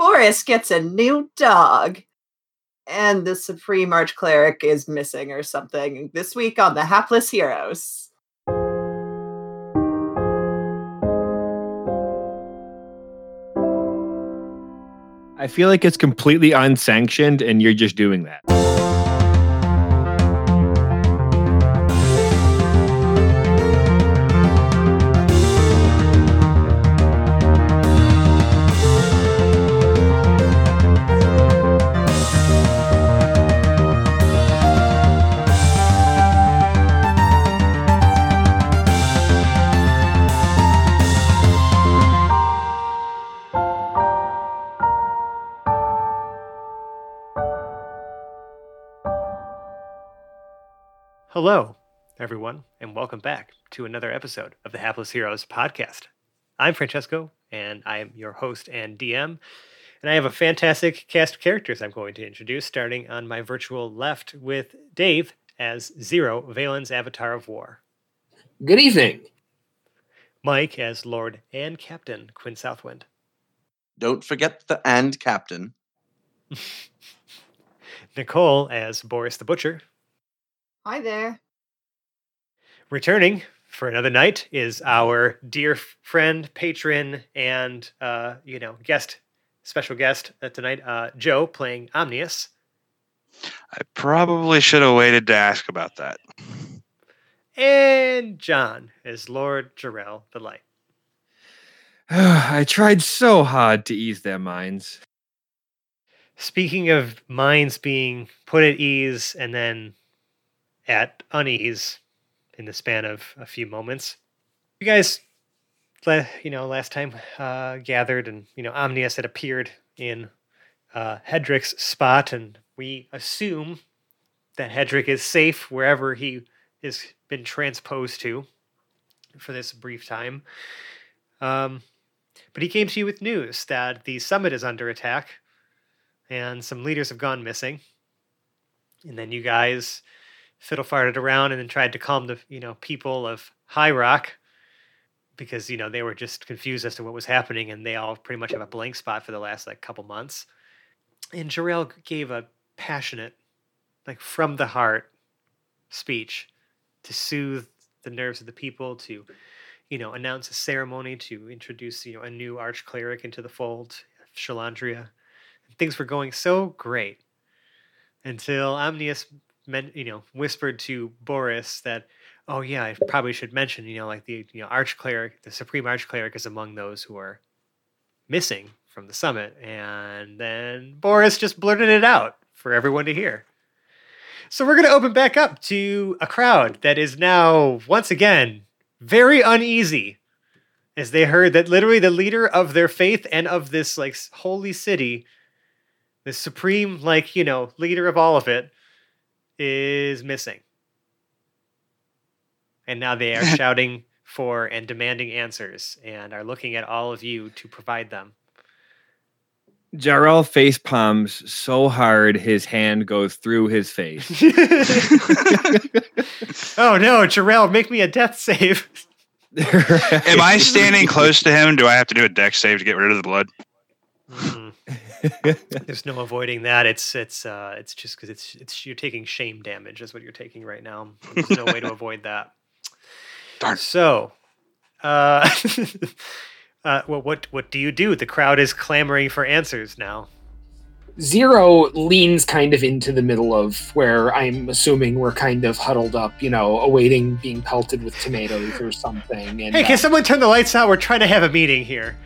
Boris gets a new dog. And the Supreme Arch Cleric is missing or something this week on the Hapless Heroes. I feel like it's completely unsanctioned and you're just doing that. Welcome back to another episode of the Hapless Heroes podcast. I'm Francesco, and I am your host and DM. And I have a fantastic cast of characters I'm going to introduce, starting on my virtual left with Dave as Zero, Valen's Avatar of War. Good evening. Mike as Lord and Captain Quinn Southwind. Don't forget the and captain. Nicole as Boris the Butcher. Hi there. Returning for another night is our dear friend, patron, and uh, you know guest, special guest uh, tonight, uh, Joe playing Omnius, I probably should have waited to ask about that. and John is Lord Jarrell the Light. I tried so hard to ease their minds. Speaking of minds being put at ease and then at unease in the span of a few moments, you guys, you know, last time uh, gathered and you know Omnius had appeared in uh, Hedrick's spot, and we assume that Hedrick is safe wherever he has been transposed to for this brief time. Um, but he came to you with news that the summit is under attack and some leaders have gone missing. And then you guys fiddle farted around and then tried to calm the you know people of High Rock because you know they were just confused as to what was happening and they all pretty much have a blank spot for the last like couple months. And Jarrell gave a passionate, like from the heart speech to soothe the nerves of the people, to you know announce a ceremony to introduce you know a new arch cleric into the fold, Shalandria. Things were going so great until Omnius you know, whispered to Boris that, oh yeah, I probably should mention, you know, like the you know arch cleric, the supreme arch cleric is among those who are missing from the summit, and then Boris just blurted it out for everyone to hear. So we're going to open back up to a crowd that is now once again very uneasy as they heard that literally the leader of their faith and of this like holy city the supreme like you know leader of all of it is missing and now they are shouting for and demanding answers and are looking at all of you to provide them Jarrell face palms so hard his hand goes through his face. oh no Jarrell, make me a death save Am I standing close to him? Do I have to do a dex save to get rid of the blood? There's no avoiding that. It's it's uh it's just because it's it's you're taking shame damage is what you're taking right now. There's no way to avoid that. Darn. so uh uh well what what do you do? The crowd is clamoring for answers now. Zero leans kind of into the middle of where I'm assuming we're kind of huddled up, you know, awaiting being pelted with tomatoes or something. And hey can uh, someone turn the lights out? We're trying to have a meeting here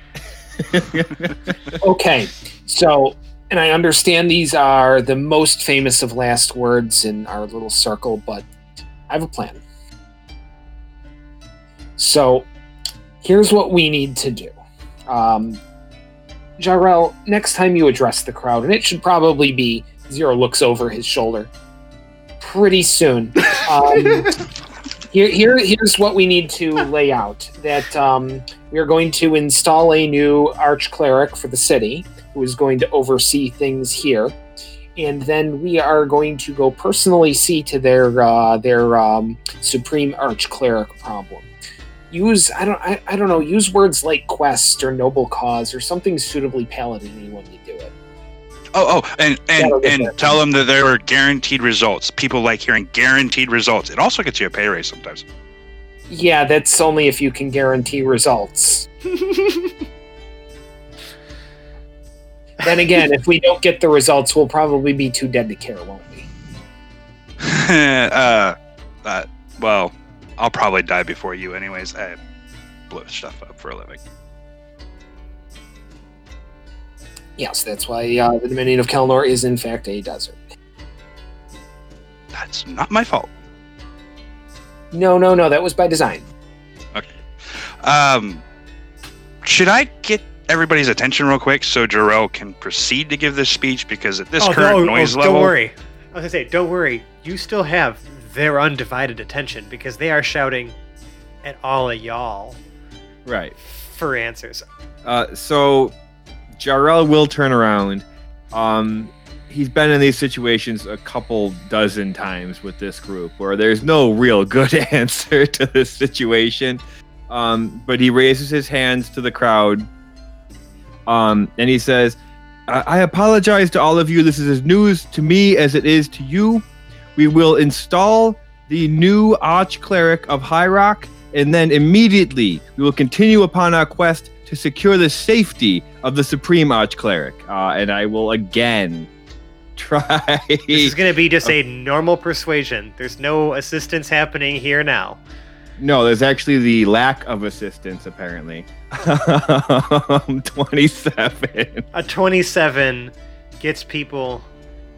okay, so and I understand these are the most famous of last words in our little circle, but I have a plan. So here's what we need to do. Um, Jarrell, next time you address the crowd, and it should probably be Zero looks over his shoulder pretty soon. Um, here, here, here's what we need to lay out. That um, we are going to install a new arch cleric for the city, who is going to oversee things here, and then we are going to go personally see to their uh, their um, supreme arch cleric problem. use I don't I, I don't know use words like quest or noble cause or something suitably paladin when you do it. Oh, oh, and and and tell them that there are guaranteed results. People like hearing guaranteed results. It also gets you a pay raise sometimes. Yeah, that's only if you can guarantee results. Then again, if we don't get the results, we'll probably be too dead to care, won't we? uh, uh, well, I'll probably die before you, anyways. I blow stuff up for a living. Yes, that's why uh, the Dominion of Kelnor is in fact a desert. That's not my fault. No, no, no, that was by design. Um, should I get everybody's attention real quick so Jarrell can proceed to give this speech? Because at this oh, current no, noise oh, level, Don't worry. I was gonna say, don't worry. You still have their undivided attention because they are shouting at all of y'all Right. for answers. Uh, so Jarrell will turn around. Um, he's been in these situations a couple dozen times with this group where there's no real good answer to this situation. Um, but he raises his hands to the crowd. Um, and he says, I-, I apologize to all of you. This is as news to me as it is to you. We will install the new Arch Cleric of High Rock, and then immediately we will continue upon our quest to secure the safety of the Supreme Arch Cleric. Uh, and I will again try. This is gonna be just a normal persuasion. There's no assistance happening here now. no, there's actually the lack of assistance, apparently. Um, 27. A 27 gets people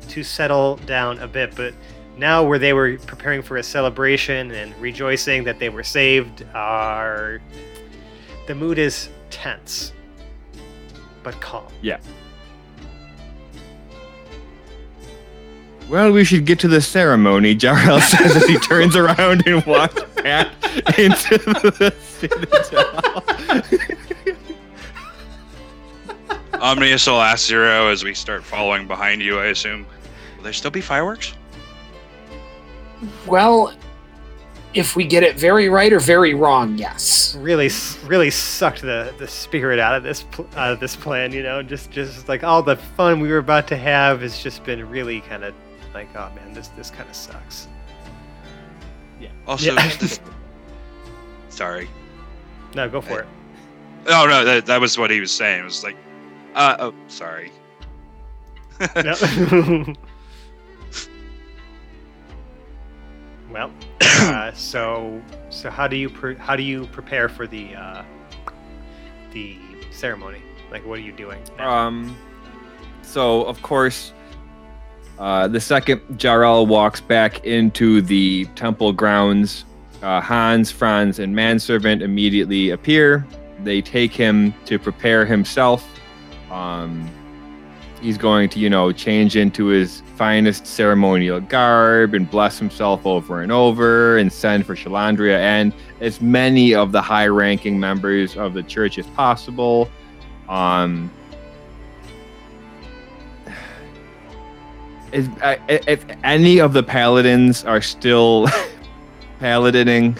to settle down a bit, but now where they were preparing for a celebration and rejoicing that they were saved, are the mood is tense but calm. Yeah. Well, we should get to the ceremony, Jarl says as he turns around and walks back into the citadel. Omnius will ask Zero as we start following behind you. I assume. Will there still be fireworks? Well, if we get it very right or very wrong, yes. Really, really sucked the, the spirit out of this pl- out of this plan. You know, just just like all the fun we were about to have has just been really kind of like, oh man, this this kind of sucks. Also, Yeah. this- sorry. No, go for it. Oh no, that, that was what he was saying. It was like, uh, oh, sorry. well, uh, so so how do you pre- how do you prepare for the uh, the ceremony? Like, what are you doing? now? Um, so of course, uh, the second Jarrell walks back into the temple grounds, uh, Hans, Franz, and manservant immediately appear. They take him to prepare himself. Um, he's going to, you know, change into his finest ceremonial garb and bless himself over and over and send for Shalandria and as many of the high-ranking members of the church as possible. Um, if, if any of the paladins are still paladining,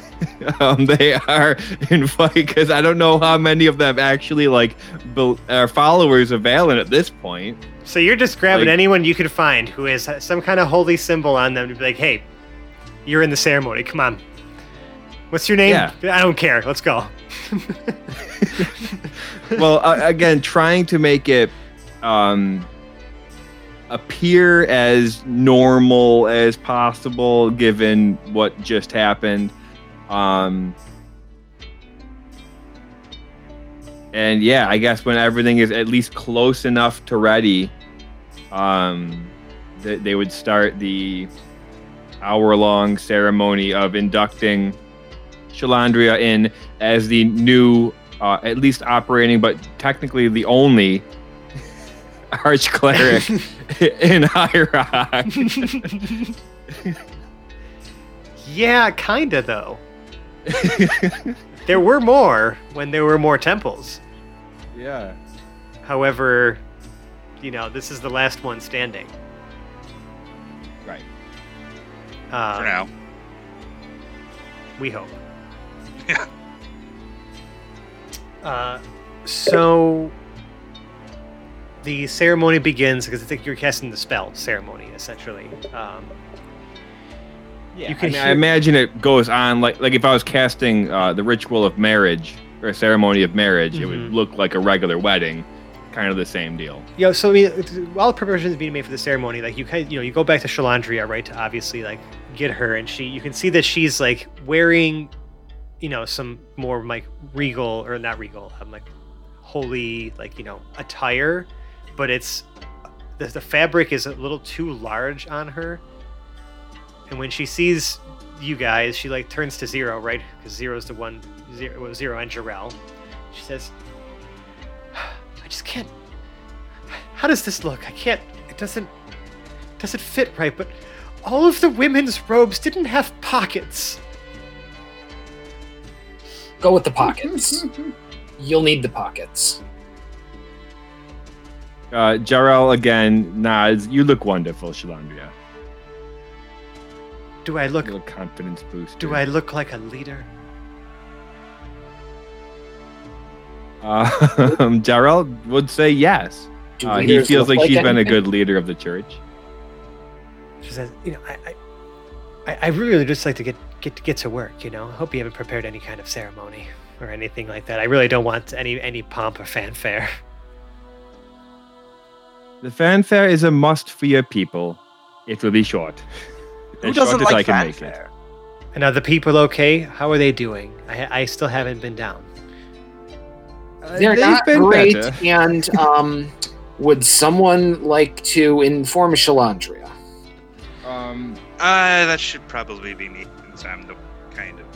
um, they are in fight because I don't know how many of them actually like bel are followers of Valen at this point. So you're just grabbing like- anyone you can find who has some kind of holy symbol on them to be like, hey, you're in the ceremony. Come on. What's your name? Yeah. I don't care. Let's go. well, uh, again, trying to make it um, appear as normal as possible given what just happened. Um, and yeah, I guess when everything is at least close enough to ready, um, they, they would start the hour-long ceremony of inducting Shalandria in as the new uh, at least operating, but technically the only arch cleric in High Rock. yeah, kinda though. There were more when there were more temples. yeah. However, you know, this is the last one standing. Right. Um, For now. We hope. Uh, so the ceremony begins because I think you're casting the spell ceremony essentially. Um, Yeah, You I, can mean, I imagine it goes on like like if I was casting uh, the ritual of marriage or a ceremony of marriage, it would Mhm. look like a regular wedding, kind of the same deal. know, so I mean, while preparations are being made for the ceremony, like you kind you know, you go back to Shalandria, right, to obviously like get her, and she, you can see that she's like wearing, you know, some more like regal or not regal, um, like holy, like you know, attire, but it's the, the fabric is a little too large on her, and when she sees you guys, she like turns to Zero, right, because Zero's the one, Zero, and Jarrell. She says, "I just can't." how does this look? I can't. It doesn't. Doesn't fit right. But all of the women's robes didn't have pockets. Go with the pockets. You'll need the pockets. Uh, Jarrell again nods. You look wonderful, Shalandria. Do I look? Little confidence boost. Do I look like a leader? Uh, Jarrell would say yes. Uh, he feels look like she's been a good leader of the church. She says, "You know, I, I, I- I really just like to get get get to work. You know, I hope you haven't prepared any kind of ceremony or anything like that. I really don't want any any pomp or fanfare. The fanfare is a must for your people. It will be short. Who as doesn't short as I like can make it. fanfare? And are the people okay? How are they doing? I, I still haven't been down. Uh, They're they've not been great, better. and um, would someone like to inform Shalandria? Um, Uh, that should probably be me, since I'm the kind of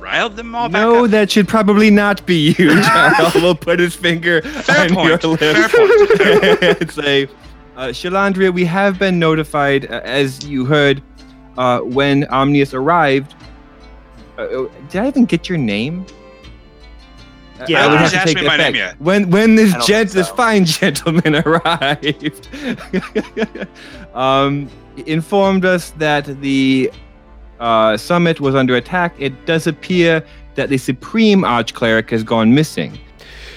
riled them all back no, up. that should probably not be you. Jarrell will put his finger Fair on point, your fair lips and say, uh, Shalandria, we have been notified, uh, as you heard, uh, when Omnius arrived. Uh, uh, did I even get your name? Yeah, I would nobody's have to take me my name back. yet. When when this gent, think this fine gentleman arrived, um, informed us that the uh, summit was under attack. It does appear that the supreme archcleric has gone missing.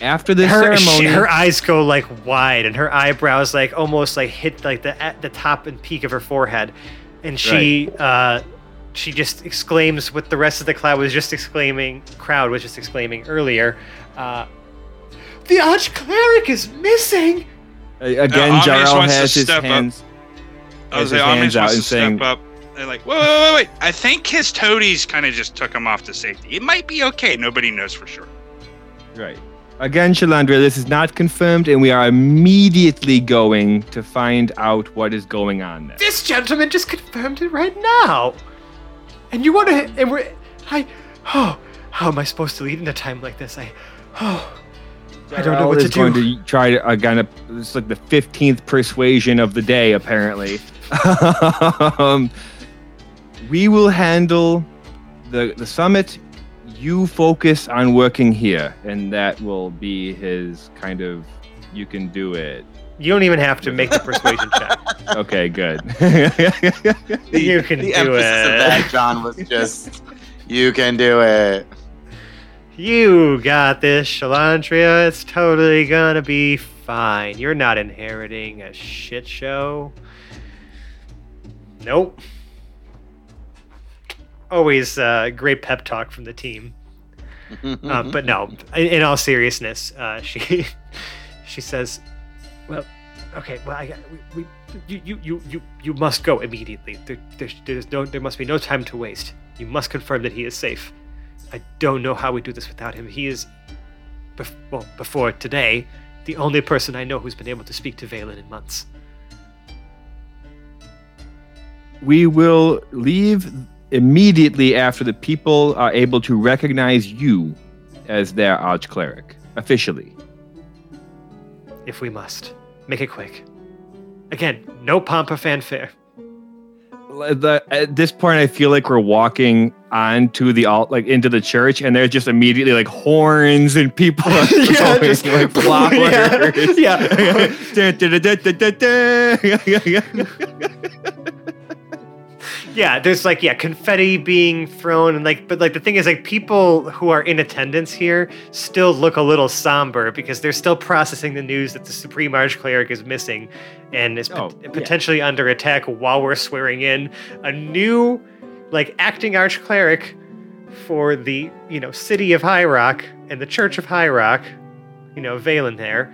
After the her, she- ceremony, her eyes go like wide, and her eyebrows like almost like hit like the at the top and peak of her forehead, and she uh, she just exclaims what the rest of the cloud was just exclaiming. Crowd was just exclaiming earlier. Uh, the arch cleric is missing. uh, again, Omnius Jarl wants to has his step up. hands. I has was his like, hands out wants and to saying, step up. They're like, wait, wait, wait, wait. I think his toadies kind of just took him off to safety. It might be okay. Nobody knows for sure. Right. Again, Shalandria, this is not confirmed, and we are immediately going to find out what is going on there. This gentleman just confirmed it right now. And you want to? And we're. I. Oh, how am I supposed to lead in a time like this? I. Oh. I don't know what to is going to try to again. uh, It's like the fifteenth persuasion of the day, apparently. um, we will handle the the summit. You focus on working here, and that will be his kind of. You can do it. You don't even have to make the persuasion check. Okay, good. You can the do emphasis it. of that, John, was just, you can do it. You got this, Shalandria. It's totally gonna be fine. You're not inheriting a shit show. Nope. Always uh, great pep talk from the team. Uh, but no, in, in all seriousness, uh, she she says, "Well, okay, well, I we, we you, you you you must go immediately. There, there's, there's no there must be no time to waste. You must confirm that he is safe. I don't know how we do this without him. He is, bef- well, before today, the only person I know who's been able to speak to Valen in months. we will leave immediately after the people are able to recognize you as their archcleric officially. If we must, make it quick. Again, no pomp or fanfare. The, at this point, I feel like we're walking onto the alt, like into the church, and there's just immediately like horns and people Yeah, just- like flowers. yeah, Da, yeah, there's like yeah, confetti being thrown and like but like the thing is like people who are in attendance here still look a little somber because they're still processing the news that the Supreme Arch Cleric is missing and is Oh, pot- yeah. potentially under attack while we're swearing in a new like acting Arch Cleric for the, you know, city of High Rock and the Church of High Rock, you know, Valen there.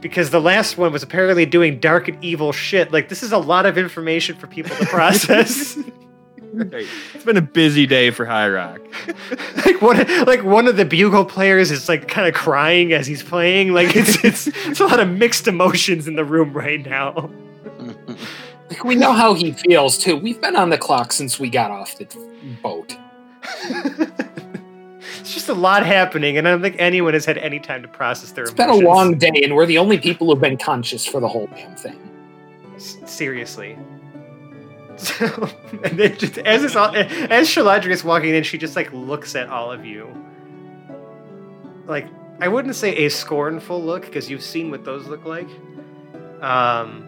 Because the last one was apparently doing dark and evil shit. Like this is a lot of information for people to process. Right. It's been a busy day for High Rock. like one like one of the bugle players is like kind of crying as he's playing like it's it's it's a lot of mixed emotions in the room right now Like we know how he feels too. We've been on the clock since we got off the boat. it's just a lot happening and i don't think anyone has had any time to process their It's been a long day, and we're the only people who've been conscious for the whole damn thing. S- seriously. So and then just as it's all as Shaladri is walking in she just like looks at all of you. Like i wouldn't say a scornful look because you've seen what those look like um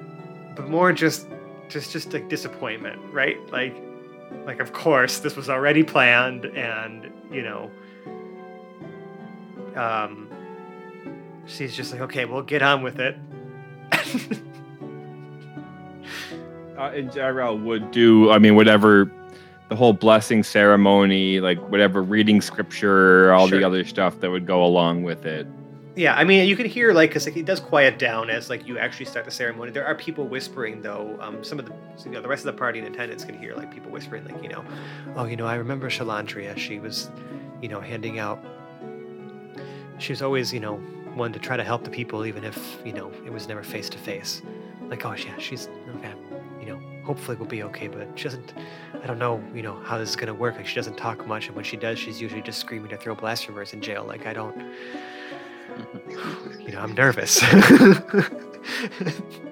but more just just just like disappointment right? Like like of course this was already planned and you know um she's just like okay we'll get on with it Uh, and Jarrell would do, I mean, whatever the whole blessing ceremony, like whatever reading scripture, all Sure. the other stuff that would go along with it. Yeah, I mean, you can hear like because like, it does quiet down as like you actually start the ceremony. There are people whispering though. Um, some of the you know the rest of the party in attendance can hear like people whispering like you know, oh you know I remember Shalandria. She was, you know, handing out. She was always you know one to try to help the people even if you know it was never face to face. Like oh yeah, she's okay. You know, hopefully we'll be okay. But she doesn't. I don't know. You know how this is gonna work. Like she doesn't talk much, and when she does, she's usually just screaming to throw blasphemers in jail. Like I don't you know, I'm nervous.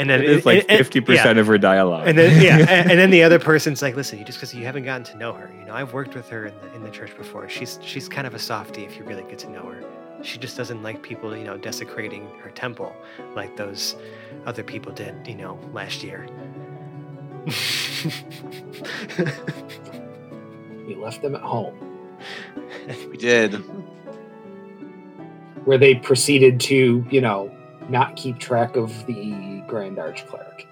and then It is like and- and- fifty percent yeah. of her dialogue. And then yeah, and, and then the other person's like, listen, you just because you haven't gotten to know her, you know, I've worked with her in the in the church before. She's she's kind of a softie if you really get to know her. She just doesn't like people, you know, desecrating her temple like those other people did, you know, last year. We left them at home, we did. where they proceeded to, you know, not keep track of the Grand Arch Cleric.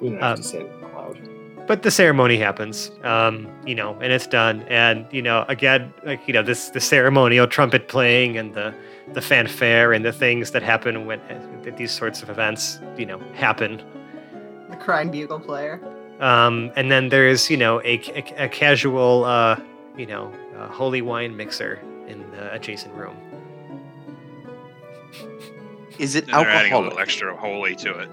We don't have Um, to say it out loud. but the ceremony happens um you know and it's done and you know again like you know this the ceremonial trumpet playing and the the fanfare and the things that happen when that these sorts of events you know happen The crying bugle player. um and then there's you know a, a, a casual uh you know uh, holy wine mixer in the adjacent room Is it And they're adding a little extra holy to it.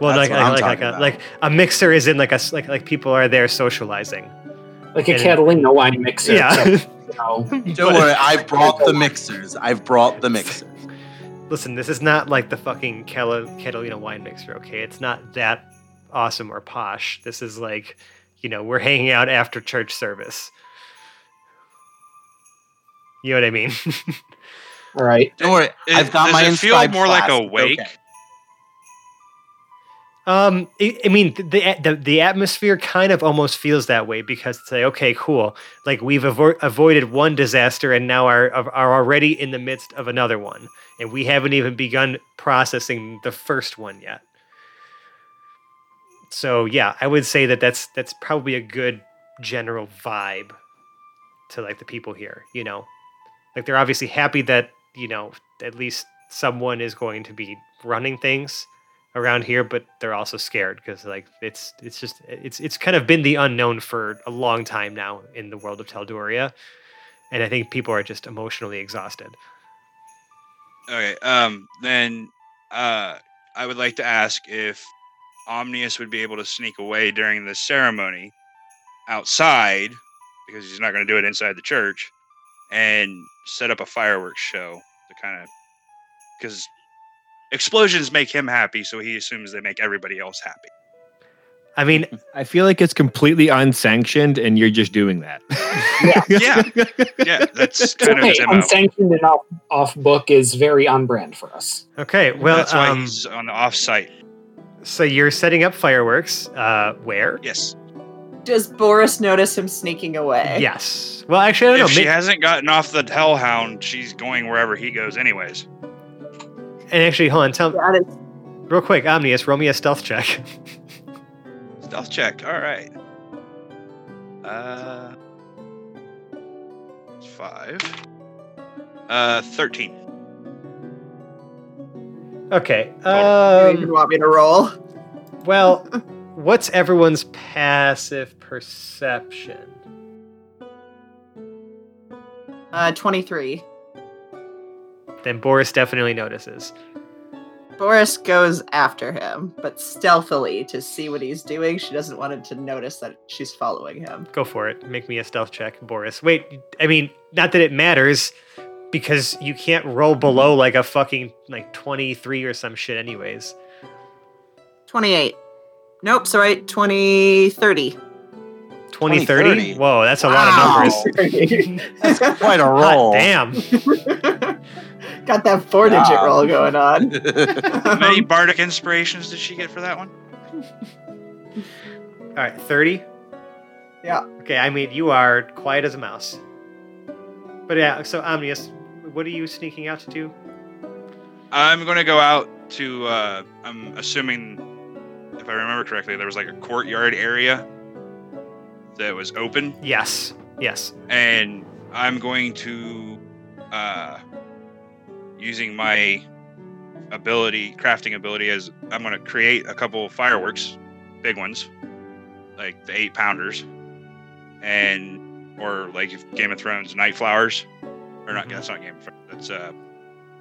well That's like what I'm like, like, talking a, like a mixer is in like a s- like like people are there socializing Like a and- Catalina wine mixer. yeah except, you know, Don't worry, I've brought the mixers. I've brought the mixers. Listen, this is not like the fucking Catalina wine mixer, okay? It's not that awesome or posh. This is like, you know, we're hanging out after church service. You know what I mean? all right. Don't worry, It- I've got does my it feel inscribed more like a wake? okay. um, I, I mean, the, the the atmosphere kind of almost feels that way because it's like, okay, cool. Like we've avo- avoided one disaster and now are are already in the midst of another one, and we haven't even begun processing the first one yet. So yeah, I would say that that's that's probably a good general vibe to like the people here. You know, like they're obviously happy that you know at least someone is going to be running things around here, but they're also scared because like it's it's just it's it's kind of been the unknown for a long time now in the world of Teldoria, and I think people are just emotionally exhausted. Okay. Um. Then, uh, I would like to ask if Omnius would be able to sneak away during the ceremony outside, because he's not going to do it inside the church, and set up a fireworks show to kind of, because explosions make him happy, so he assumes they make everybody else happy. I mean, I feel like it's completely unsanctioned, and you're just doing that. Yeah. Yeah, that's It's kind of okay. his MO. Unsanctioned and off, off book is very on brand for us. okay. Well, that's why um, he's on the off-site. so you're setting up fireworks. Uh, where? Yes. Does Boris notice him sneaking away? Yes. Well, actually, I don't If know. she ma- hasn't gotten off the hellhound, she's going wherever he goes, anyways. and actually, hold on. Tell That is real quick, Omnius, roll me a stealth check. Stealth check. All right. Uh, five. Uh, thirteen. okay. you Um, even want me to roll? well, what's everyone's passive perception? Uh, 23. Then Boris definitely notices. Boris goes after him, but stealthily to see what he's doing. She doesn't want him to notice that she's following him. Go for it. Make me a stealth check, Boris. Wait, I mean, not that it matters, because you can't roll below like a fucking like twenty three or some shit, anyways. 28. Nope, sorry, 20, 30. 20, 30? 20, Whoa, that's a lot of numbers. That's quite a Hot roll. damn. Got that four digit Yeah. roll going on. How many bardic inspirations did she get for that one? All right, 30? Yeah. Okay, I mean, you are quiet as a mouse. But yeah, so Omnius, what are you sneaking out to do? I'm going to go out to. Uh, I'm assuming, if I remember correctly, there was like a courtyard area that was open, Yes. Yes. and I'm going to, uh, using my ability, crafting ability, as I'm going to create a couple of fireworks, big ones, like the eight pounders, and or like if Game of Thrones night flowers, or not. Mhm. That's not Game of Thrones. That's uh,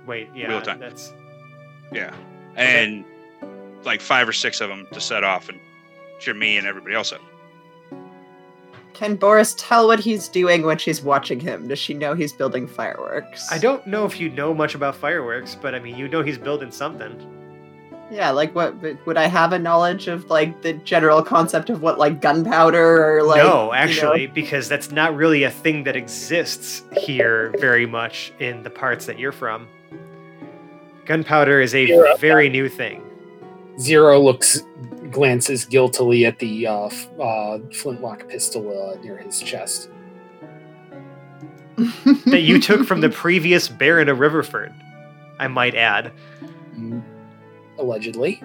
Wait, yeah. Wheel Time. That's Yeah. And like five or six of them to set off and cheer me and everybody else up. Can Boris tell what he's doing when she's watching him? Does she know he's building fireworks? I don't know if you know much about fireworks, but I mean, you know he's building something. Yeah, like what would- would I have a knowledge of like the general concept of what like gunpowder or like you no, know- actually, because that's not really a thing that exists here very much in the parts that you're from. Gunpowder is a You're up, very new thing. Zero looks, glances guiltily at the uh, f- uh, flintlock pistol uh, near his chest. that you took from the previous Baron of Riverford, I might add. Mm, Allegedly.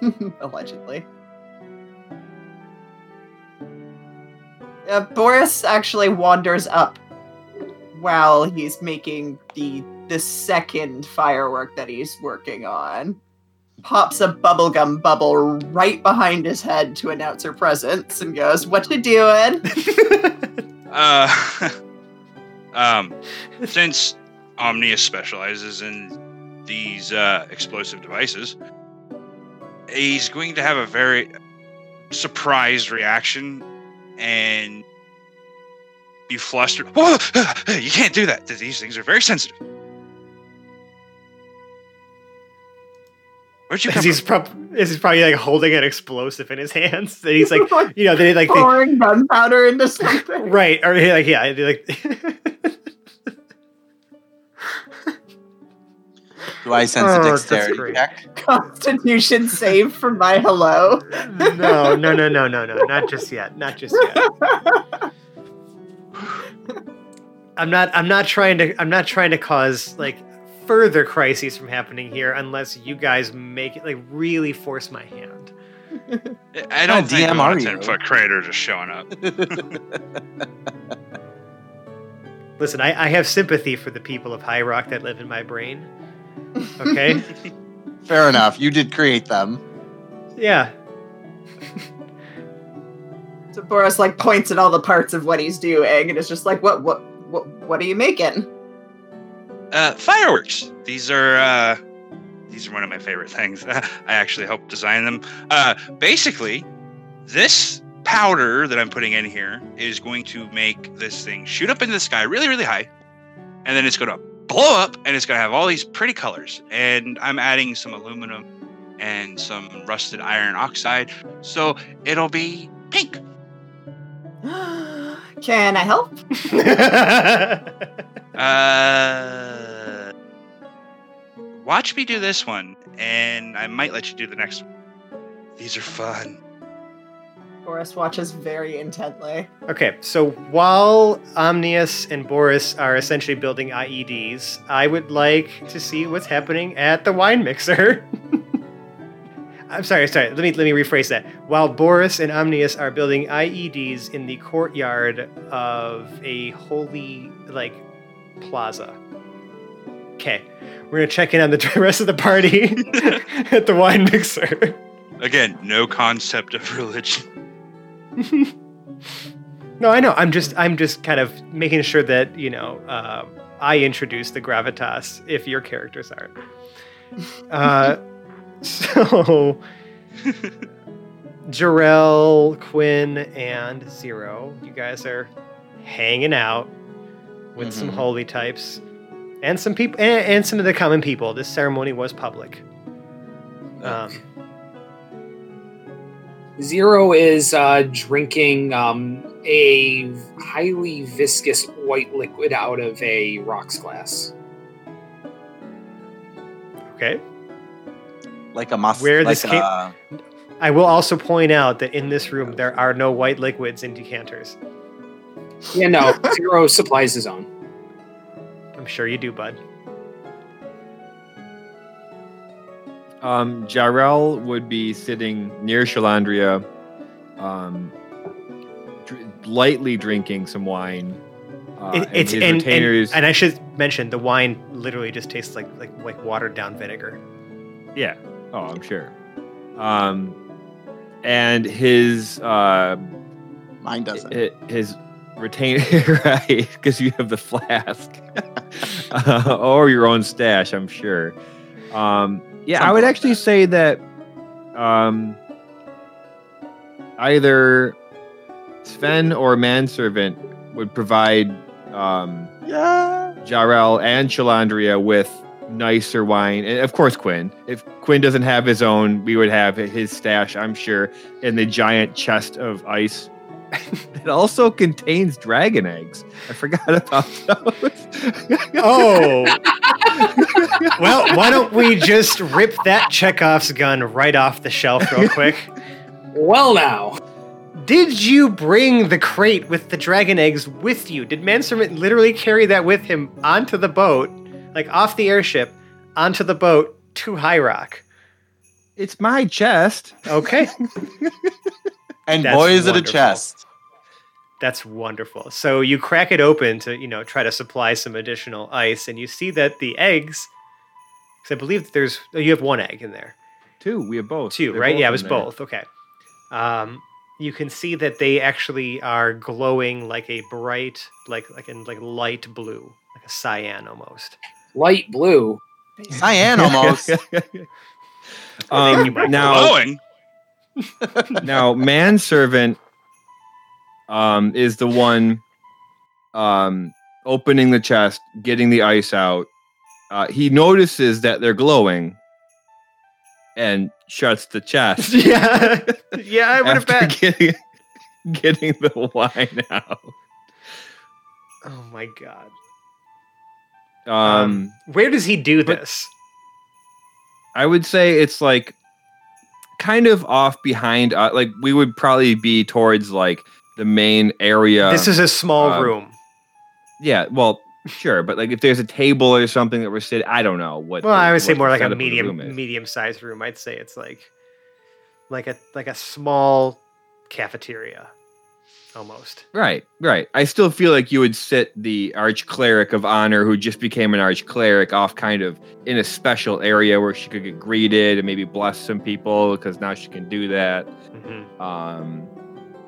Allegedly. Uh, Boris actually wanders up while he's making the the second firework that he's working on. Pops a bubblegum bubble right behind his head to announce her presence and goes, What you doing? Uh, um, since Omnius specializes in these uh, explosive devices, he's going to have a very surprised reaction and be flustered. Whoa! You can't do that. These things are very sensitive. Where'd you come he's, from? prob- he's probably like holding an explosive in his hands. And he's like, you know, they like, they, pouring gunpowder into something. right. Or he, like, yeah, they like, Do I sense Oh, a dexterity check? Constitution save for my hello. no, no, no, no, no, no, not just yet. Not just yet. I'm not I'm not trying to I'm not trying to cause like further crises from happening here unless you guys make it like really force my hand. I don't think DM we want are a you? 10 foot crater just showing up. Listen, I, I have sympathy for the people of High Rock that live in my brain. Okay? Fair enough. You did create them. yeah. So Boris like points at all the parts of what he's doing and is just like, what what what what are you making? Uh, fireworks. These are uh, these are one of my favorite things. I actually helped design them. Uh, basically, this powder that I'm putting in here is going to make this thing shoot up into the sky really, really high, and then it's going to blow up, and it's going to have all these pretty colors. And I'm adding some aluminum and some rusted iron oxide. So it'll be pink. Can I help? Uh, watch me do this one, and I might let you do the next one. These are fun. Boris watches very intently. okay, so while Omnius and Boris are essentially building IEDs, I would like to see what's happening at the wine mixer. I'm sorry, sorry. Let me let me rephrase that. While Boris and Omnius are building IEDs in the courtyard of a holy like plaza. Okay, we're gonna check in on the rest of the party at the wine mixer. Again, no concept of religion. no, I know. I'm just I'm just kind of making sure that you know uh, I introduce the gravitas if your characters aren't. Uh, so Jarrell, Quinn, and Zero, you guys are hanging out with some Mhm. holy types and some people and, and some of the common people. This ceremony was public. Um, Zero is uh, drinking um, a highly viscous white liquid out of a rocks glass. okay. Like a mus- Where like this came- a- I will also point out that in this room there are no white liquids in decanters. Yeah, no, Zero supplies his own. I'm sure you do, bud. Um, Jarrell would be sitting near Shalandria, um, dr- lightly drinking some wine. Uh, It- it's his and, and, and I should mention the wine literally just tastes like like like watered down vinegar. yeah. Oh, I'm sure. Um, and his uh, mine doesn't. hi- his retainer, right? Because you have the flask, uh, or your own stash, I'm sure. Um, yeah, I would like actually that. say that um, either Sven or manservant would provide um, yeah. Jarrell and Shalandria with nicer wine, and of course Quinn. If Quinn doesn't have his own, we would have his stash, I'm sure, in the giant chest of ice. it also contains dragon eggs. I forgot about those. Oh. well, why don't we just rip that Chekhov's gun right off the shelf real quick? Well, now, Did you bring the crate with the dragon eggs with you? Did Manservant literally carry that with him onto the boat, like off the airship, onto the boat to High Rock? it's my chest. Okay, And That's boy, is it a chest. that's wonderful. So you crack it open to, you know, try to supply some additional ice, and you see that the eggs, because I believe that there's, oh, you have one egg in there. Two. We have both. Two, They're right? both Yeah, it in was there. both. Okay. Um, you can see that they actually are glowing like a bright, like like in like light blue, like a cyan almost. Light blue. Cyan almost. Um, now, Glowing. now manservant um is the one um opening the chest getting the ice out uh he notices that they're glowing and shuts the chest yeah, yeah, I would have after bet. getting getting the wine out Oh my god. Um Where does he do this? i would say it's like kind of off behind uh, like we would probably be towards like the main area this is a small um, room. Yeah, well, sure, but like if there's a table or something that we're sitting, I don't know what. Well, the- I would say more like a setup of the medium medium sized room. I'd say it's like like a like a small cafeteria almost. Right, right. I still feel like you would sit the arch cleric of honor who just became an arch cleric off kind of in a special area where she could get greeted and maybe bless some people because now she can do that. Mhm. Um,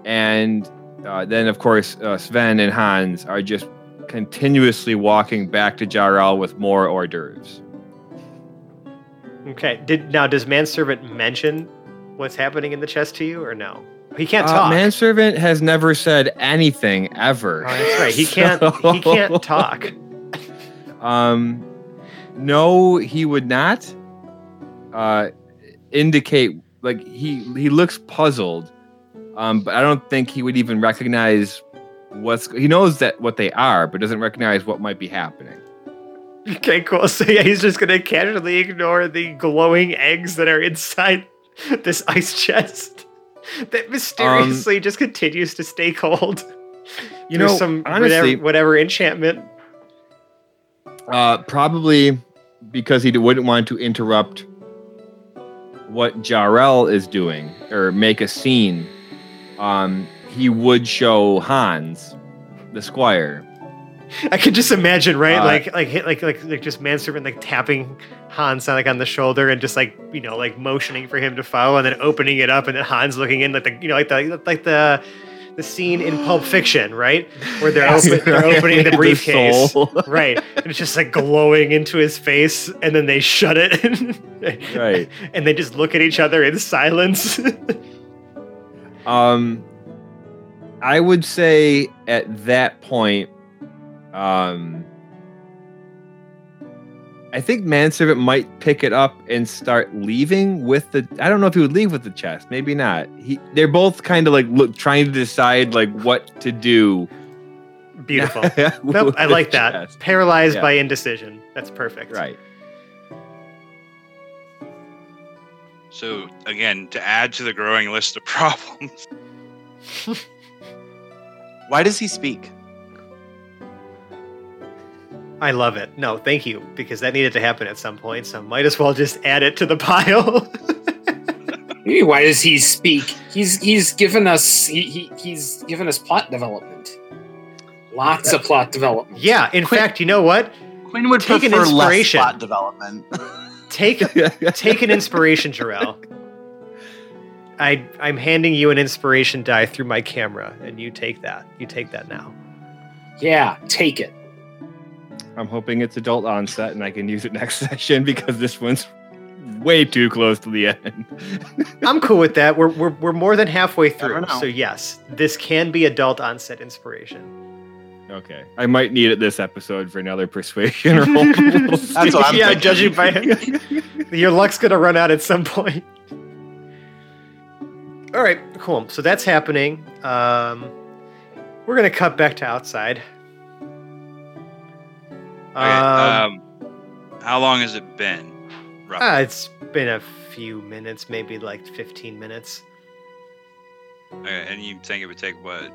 and uh, then, of course, uh, Sven and Hans are just continuously walking back to Jarl with more hors d'oeuvres. Okay. Did now does manservant mention what's happening in the chest to you or no? He can't Uh, talk. Manservant has never said anything ever. Oh, that's right. He can't. He can't talk. Um, no, he would not. Uh, indicate like he he looks puzzled, um, but I don't think he would even recognize what's. He knows that what they are, but doesn't recognize what might be happening. Okay, cool. So yeah, he's just gonna casually ignore the glowing eggs that are inside this ice chest that mysteriously just continues to stay cold. You know, some honestly, whatever, whatever enchantment. Uh, probably because he wouldn't want to interrupt what Jarrell is doing or make a scene. Um, he would show Hans, the squire. I could just imagine, right? Uh, like, like, hit- like, like, like, just manservant like tapping Hans like on the shoulder and just like you know, like motioning for him to follow, and then opening it up, and then Hans looking in, like the you know, like the like the the scene in Pulp Fiction, right, where they're open, they're opening the The briefcase, soul. right, and it's just like glowing into his face, and then they shut it, Right. and they just look at each other in silence. Um, I would say at that point, um, I think Manservant might pick it up and start leaving with the. I don't know if he would leave with the chest. Maybe not. He. They're both kind of like look trying to decide like what to do. Beautiful. Nope, I like that. chest. Paralyzed Yeah. by indecision. That's perfect. Right. So again, to add to the growing list of problems, Why does he speak? I love it. No, thank you, because that needed to happen at some point. So might as well just add it to the pile. Why does he speak? He's he's given us he, he he's given us plot development. Lots of plot development. yeah. In Quick. fact, you know what? Quinn would Take an prefer less inspiration. plot development. Take take an inspiration, Jarrell. I I'm handing you an inspiration die through my camera, and you take that. You take that now. Yeah, take it. I'm hoping it's adult onset and I can use it next session because this one's way too close to the end. I'm cool with that. We're we're, we're more than halfway through. So yes, this can be adult onset inspiration. Okay. I might need it this episode for another persuasion roll. We'll That's what. I'm yeah, thinking. judging by your luck's gonna run out at some point. All right, cool. So that's happening. Um, we're gonna cut back to outside. Okay, Um, um, how long has it been? Roughly? ah, it's been a few minutes, maybe like 15 minutes. Okay, and you think it would take what,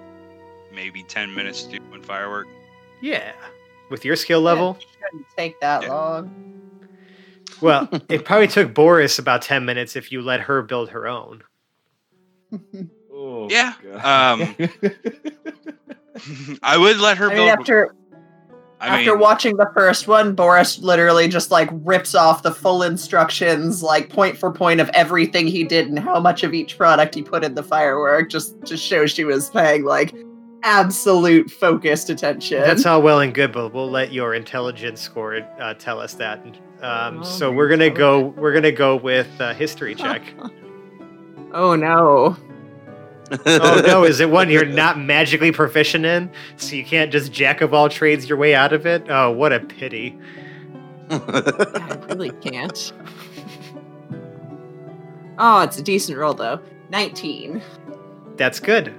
maybe ten minutes to do one firework? Yeah, with your skill level. Shouldn't take that Yeah. long. Well, it probably took Boris about 10 minutes if you let her build her own. Oh, Yeah, God. um, I would let her I mean, build. after I after mean, watching the first one, Boris literally just like rips off the full instructions, like point for point of everything he did and how much of each product he put in the firework, just to show she was paying like absolute focused attention. That's all well and good, but we'll let your intelligence score uh, tell us that. Um, Oh, so we're gonna go. We're gonna go with uh, history check. oh no. Oh no, is it one you're not magically proficient in, so you can't just jack of all trades your way out of it? Oh, what a pity. I really can't. Oh, it's a decent roll though. 19. That's good.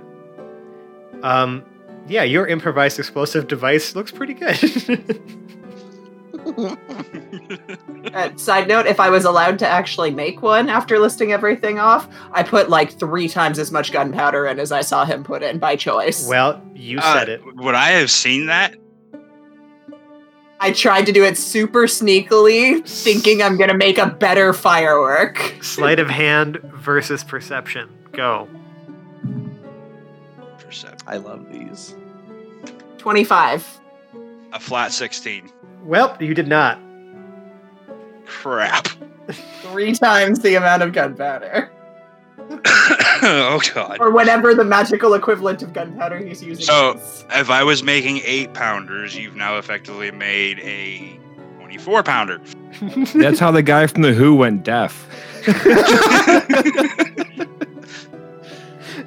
Um, yeah, your improvised explosive device looks pretty good. Uh, side note, if I was allowed to actually make one after listing everything off, I put like three times as much gunpowder in as I saw him put in by choice. well, you uh, said it. Would I have seen that? I tried to do it super sneakily, thinking I'm gonna make a better firework. Sleight of hand versus perception. Go. Perception. I love these. 25. A flat sixteen. Well, you did not. Crap. Three times the amount of gunpowder. oh god. Or whatever the magical equivalent of gunpowder he's using So- is. If I was making eight pounders, you've now effectively made a twenty-four pounder. That's how the guy from the Who went deaf.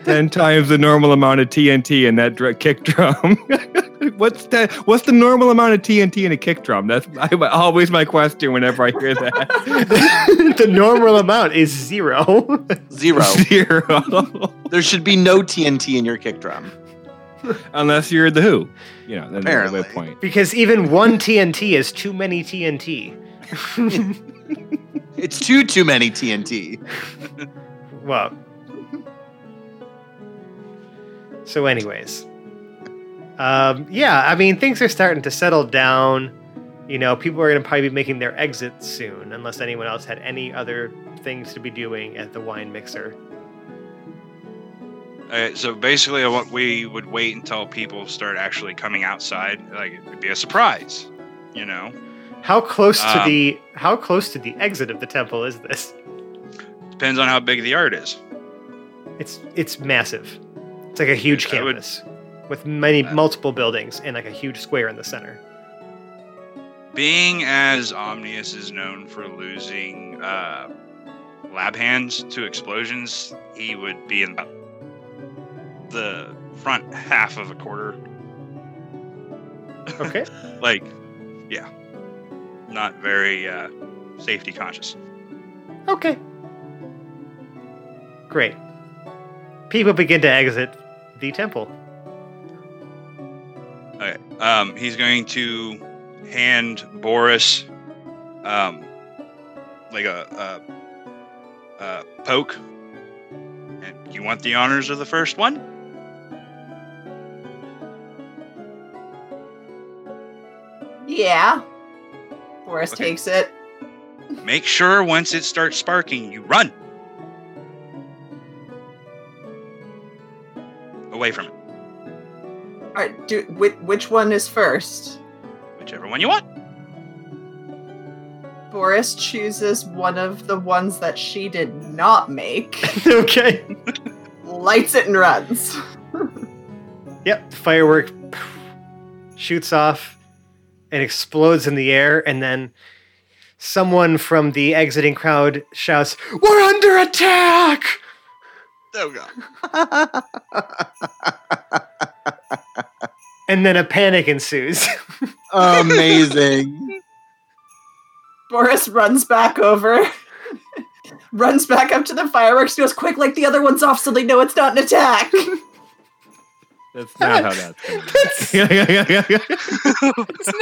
Ten times the normal amount of TNT in that dr- kick drum. what's the what's the normal amount of TNT in a kick drum? That's I, always my question whenever I hear that. the normal amount is zero. Zero. Zero. there should be no TNT in your kick drum. Unless you're the Who, you know. Then Apparently. Apparently. point. because even one TNT is too many TNT. It's too too many TNT. Well. So, anyways. Um, yeah, I mean, things are starting to settle down. You know, people are going to probably be making their exit soon, unless anyone else had any other things to be doing at the wine mixer. Okay, so basically, what we would wait until people start actually coming outside. Like it would be a surprise, you know. How close to Um, the how close to the exit of the temple is this? Depends on how big the yard is. It's it's massive. It's like a huge would- campus with many Uh, multiple buildings and like a huge square in the center. Being as Omnius is known for losing uh, lab hands to explosions, he would be in the front half of a quarter. Okay. Like, yeah, not very uh, safety conscious. Okay. Great. People begin to exit the temple. Okay. Um, he's going to hand Boris, um, like a, a, a poke. And you want the honors of the first one? Yeah. Boris Okay. takes it. Make sure once it starts sparking, you run away from it, All right, do which, which one is first? whichever one you want. Boris chooses one of the ones that she did not make, okay. lights it and runs. Yep. The firework shoots off and explodes in the air, and then someone from the exiting crowd shouts, "We're under attack!" Oh god. And then a panic ensues. Amazing. Boris runs back over, runs back up to the fireworks, goes quick like the other one's off so they know it's not an attack. That's not how that's going. It's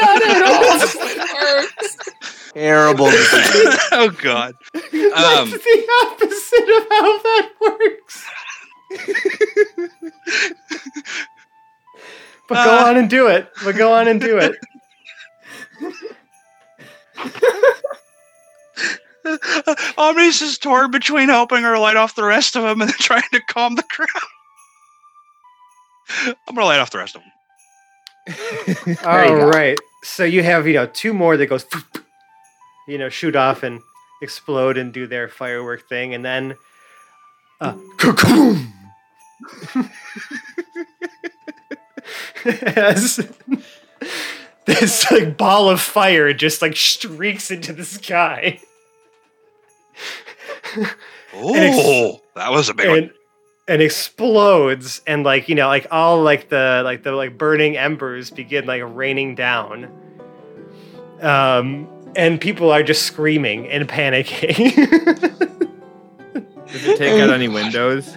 not at all how it works. Terrible. oh God. That's Um, the opposite of how that works. but go Uh. on and do it. But go on and do it. Omnius is torn between helping her light off the rest of them and then trying to calm the crowd. I'm gonna light off the rest of them. All right. go. So you have, you know, two more that goes, you know, shoot off and explode and do their firework thing, and then, uh, kaboom! As this like ball of fire just like streaks into the sky. Oh, that was a big one. and and explodes and like you know like all like the like the like burning embers begin like raining down um and people are just screaming and panicking Does it take out any windows?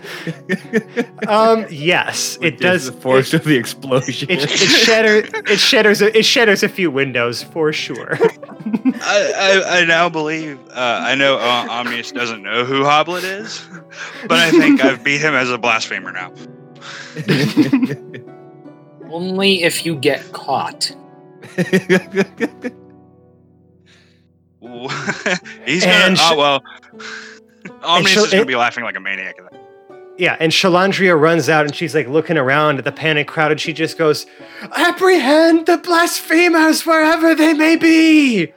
um yes Which it is does The force of the explosion. it, it shatters it shatters a, it shatters a few windows for sure I, I, I now believe uh, I know uh, Omnius doesn't know who Hoblet is, but I think I've beat him as a blasphemer now. Only if you get caught. Ooh. He's gonna. Sh- oh well. Omnius she'll- is gonna be laughing like a maniac yeah and shalandria runs out and she's like looking around at the panic crowd and she just goes apprehend the blasphemers wherever they may be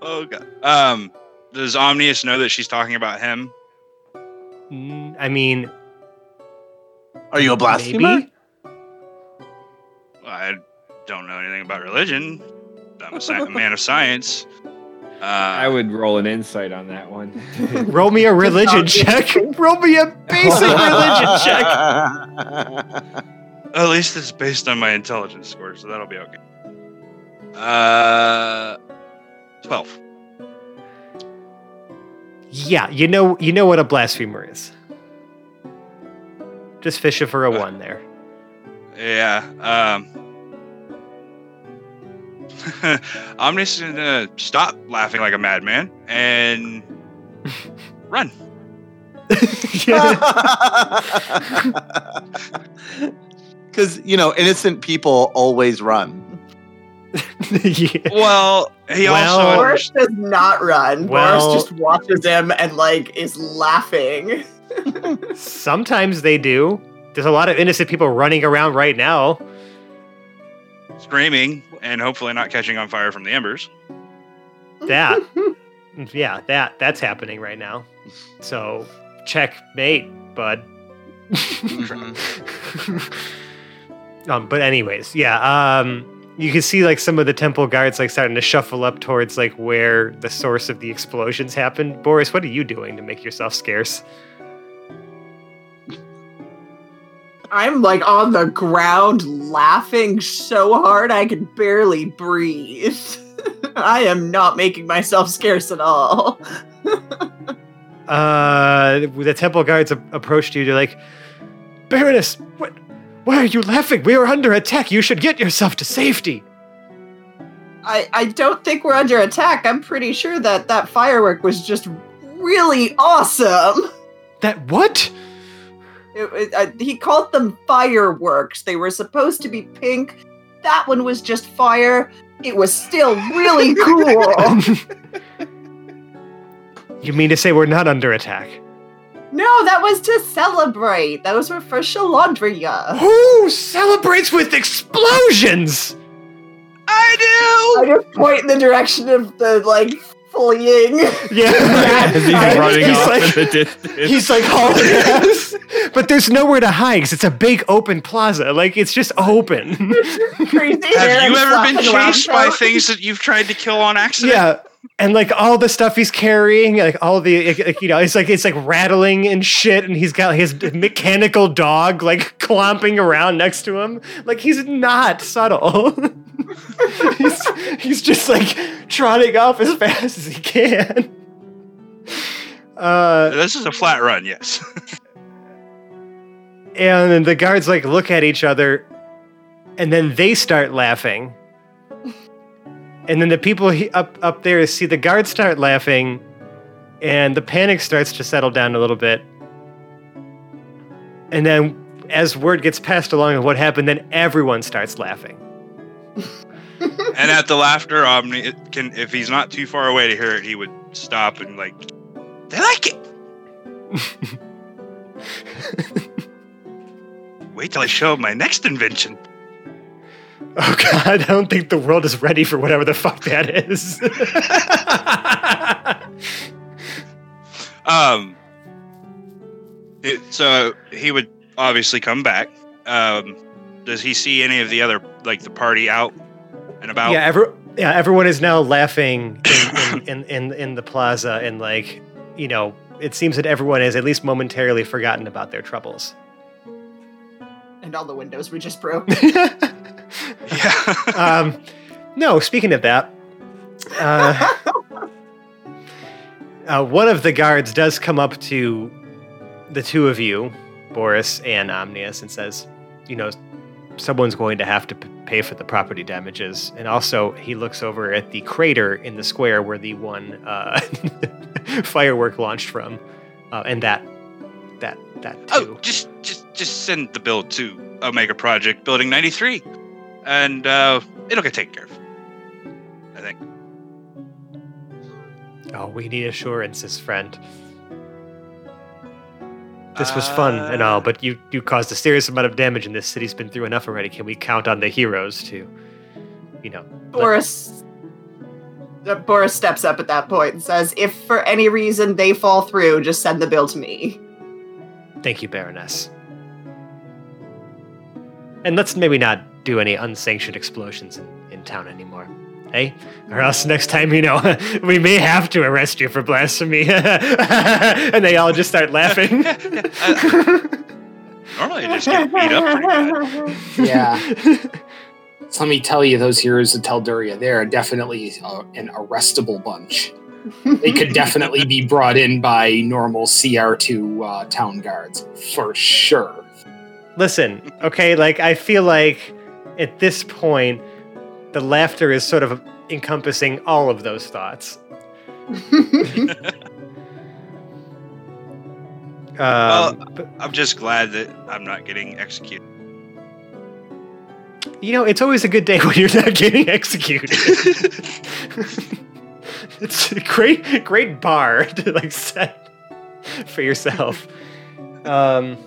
Oh god. Um, does Omnius know that she's talking about him? Mm, i mean Are you a blasphemer? maybe I don't know anything about religion. I'm a, sci- man of science. Uh, I would roll an insight on that one. Roll me a religion check. Roll me a basic religion check. At least it's based on my intelligence score, so that'll be okay. Uh, twelve. Yeah, you know you know what a blasphemer is. Just fishing for a Uh, one there. Yeah. Um. Omnius just gonna stop laughing like a madman and run. Because you know, innocent people always run. yeah. Well, he Well- also Boris does not run. Well- Boris just watches him and like is laughing. Sometimes they do. There's a lot of innocent people running around right now. Screaming and hopefully not catching on fire from the embers. That, yeah, that that's happening right now. So checkmate, bud. um, but anyways, yeah. Um, you can see like some of the temple guards like starting to shuffle up towards like where the source of the explosions happened. Boris, what are you doing to make yourself scarce? I'm like on the ground laughing so hard I can barely breathe. I am not making myself scarce at all. Uh, the temple guards approached you. They're like, Baroness, what? Why are you laughing? We are under attack. You should get yourself to safety. I, I don't think we're under attack. I'm pretty sure that that firework was just really awesome. That what? It, it- uh, he called them fireworks. They were supposed to be pink. That one was just fire. It was still really cool. You mean to say we're not under attack? no, that was to celebrate. Those were for Shalandria. Who celebrates with explosions? I do. I just point in the direction of the like fleeing. Yeah, As he's running he's off like, in the distance. he's like oh, hauling ass, but there's nowhere to hide 'cause it's a big open plaza. Like it's just open. Crazy do. Have you ever been chased by things that you've tried to kill on accident? yeah, and like all the stuff he's carrying, like all the like, you know, it's like it's like rattling and shit, and he's got his mechanical dog like clomping around next to him. Like he's not subtle. he's he's just like trotting off as fast as he can. Uh, This is a flat run, yes. and the guards like look at each other, and then they start laughing. And then the people he, up up there see the guards start laughing, and the panic starts to settle down a little bit. And then, as word gets passed along of what happened, then everyone starts laughing. and at the laughter, Omni can if he's not too far away to hear it, he would stop and like they like it. Wait till I show my next invention. Oh god, I don't think the world is ready for whatever the fuck that is. Um, it, so he would obviously come back. Um, does he see any of the other like the party out and about? Yeah, every, yeah, everyone is now laughing in, in, in, in, in the plaza, and like, you know, it seems that everyone has at least momentarily forgotten about their troubles. And all the windows we just broke. Yeah. um, no, speaking of that, uh, uh, one of the guards does come up to the two of you, Boris and Omnius, and says, you know, someone's going to have to p- pay for the property damages. And also, he looks over at the crater in the square where the one uh, firework launched from, uh, and that, that, that oh, just just just send the bill to Omega Project Building 93, and uh, it'll get taken care of. I think. Oh, we need assurances, friend. This was fun and all, but you you caused a serious amount of damage, and this city's been through enough already. Can we count on the heroes to, you know? Boris uh, Boris steps up at that point and says, "If for any reason they fall through, just send the bill to me." Thank you, Baroness. And let's maybe not do any unsanctioned explosions in, in town anymore. Hey? Or else next time, you know, we may have to arrest you for blasphemy. and they all just start laughing. Normally, I just get beat up pretty good. Yeah. So let me tell you, those heroes of Telduria, they're definitely uh, an arrestable bunch. They could definitely be brought in by normal CR2 uh, town guards, for sure. Listen, okay, like I feel like at this point, the laughter is sort of encompassing all of those thoughts. Um, but, I'm just glad that I'm not getting executed. you know, it's always a good day when you're not getting executed. it's a great, great bar to like set for yourself. Um,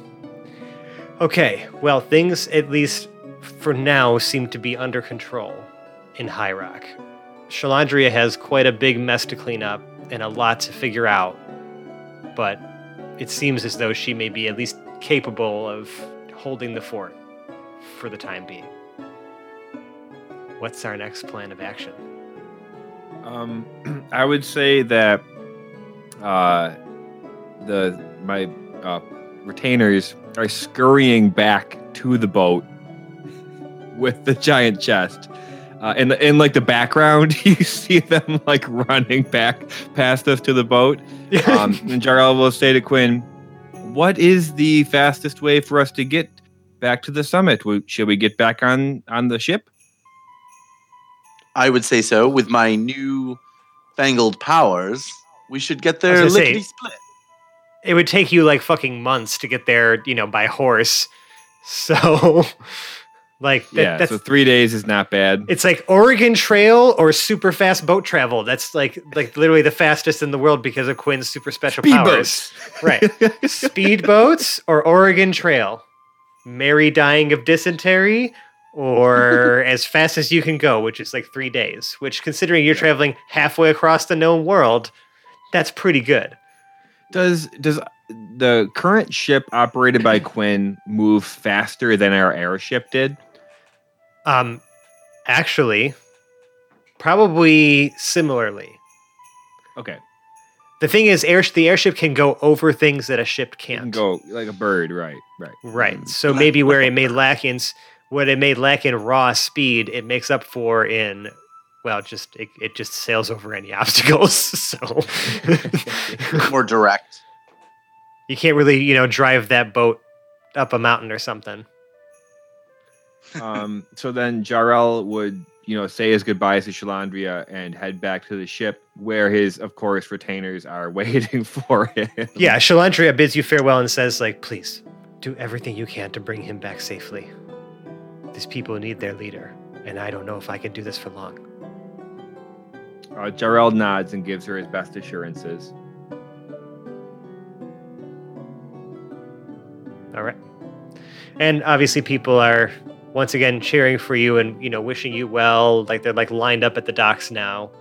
okay, well, things at least for now seem to be under control in High Rock. Shalandria has quite a big mess to clean up and a lot to figure out, but it seems as though she may be at least capable of holding the fort for the time being. What's our next plan of action? Um, I would say that uh, the my uh, retainers are scurrying back to the boat with the giant chest. Uh, in the, in like the background, you see them like running back past us to the boat. Um, and Jarrell will say to Quinn, "What is the fastest way for us to get back to the summit? Should we get back on on the ship?" I would say so. With my new fangled powers, we should get there gonna say- lickety split. it would take you like fucking months to get there, you know, by horse. So, like, that, yeah, that's so three days is not bad. it's like Oregon Trail or super fast boat travel. That's like like literally the fastest in the world because of Quinn's super special powers. Right. Speedboats or Oregon Trail. Mary dying of dysentery or as fast as you can go, which is like three days. Which, considering you're traveling halfway across the known world, that's pretty good. Does does the current ship operated by Quinn move faster than our airship did? Um, actually, probably similarly. Okay, The thing is, air the airship can go over things that a ship can't. can go like a bird, right? Right. Right. Mm. So maybe where it may lack in what it may lack in raw speed, it makes up for in well, just it, it just sails over any obstacles. So More direct. you can't really, you know, drive that boat up a mountain or something. Um, so then Jarrell would, you know, say his goodbyes to Shalandria and head back to the ship, where his, of course, retainers are waiting for him. Yeah, Shalandria bids you farewell and says, like, please do everything you can to bring him back safely. These people need their leader, and I don't know if I can do this for long. Uh, Jarrell nods and gives her his best assurances. All right. And obviously people are once again cheering for you and you know wishing you well like they're like lined up at the docks now.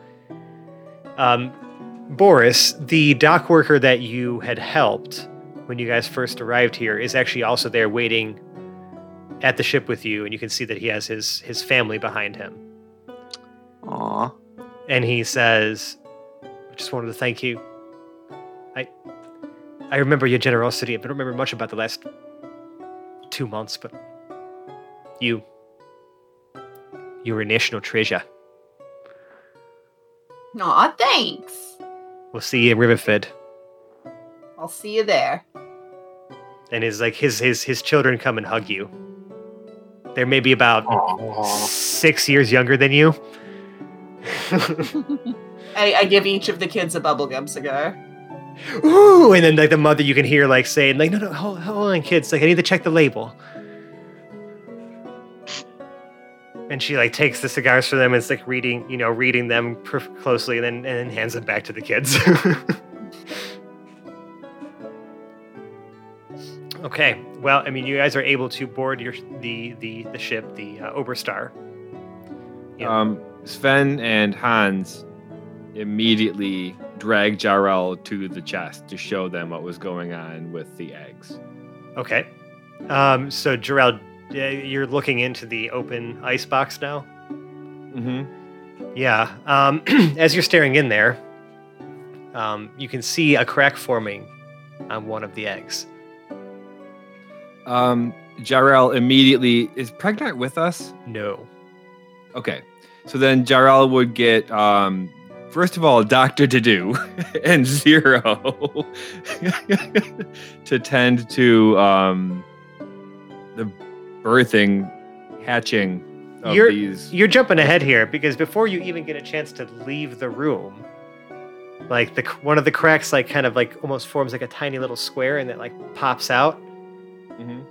Um Boris, the dock worker that you had helped when you guys first arrived here is actually also there waiting at the ship with you and you can see that he has his his family behind him. Aw. And he says, I just wanted to thank you. I I remember your generosity. I don't remember much about the last two months, but you you're a national treasure. Aw, thanks. We'll see you in Riverford. I'll see you there. And his like his his his children come and hug you. They're maybe about Aw. six years younger than you. I, I give each of the kids a bubblegum cigar. Ooh, and then like the mother you can hear like saying like no no hold, hold on kids like I need to check the label. And she like takes the cigars from them and it's like reading you know reading them closely and then and then hands them back to the kids. okay, well I mean you guys are able to board your the the the ship the uh, Oberstar. Yeah. Um, Sven and Hans immediately drag Jarrell to the chest to show them what was going on with the eggs. Okay. Um, so Jarrell, uh, you're looking into the open ice box now. Mm-hmm. Yeah. Um, as you're staring in there, um, you can see a crack forming on one of the eggs. Um, Jarrell immediately is Pregnant with us. No. Okay, so then Jarrell would get um, first of all Doctor to do and Zero to tend to um, the birthing, hatching of You're- these. You're jumping ahead here because before you even get a chance to leave the room, like the one of the cracks like kind of like almost forms like a tiny little square and it like pops out. Mhm.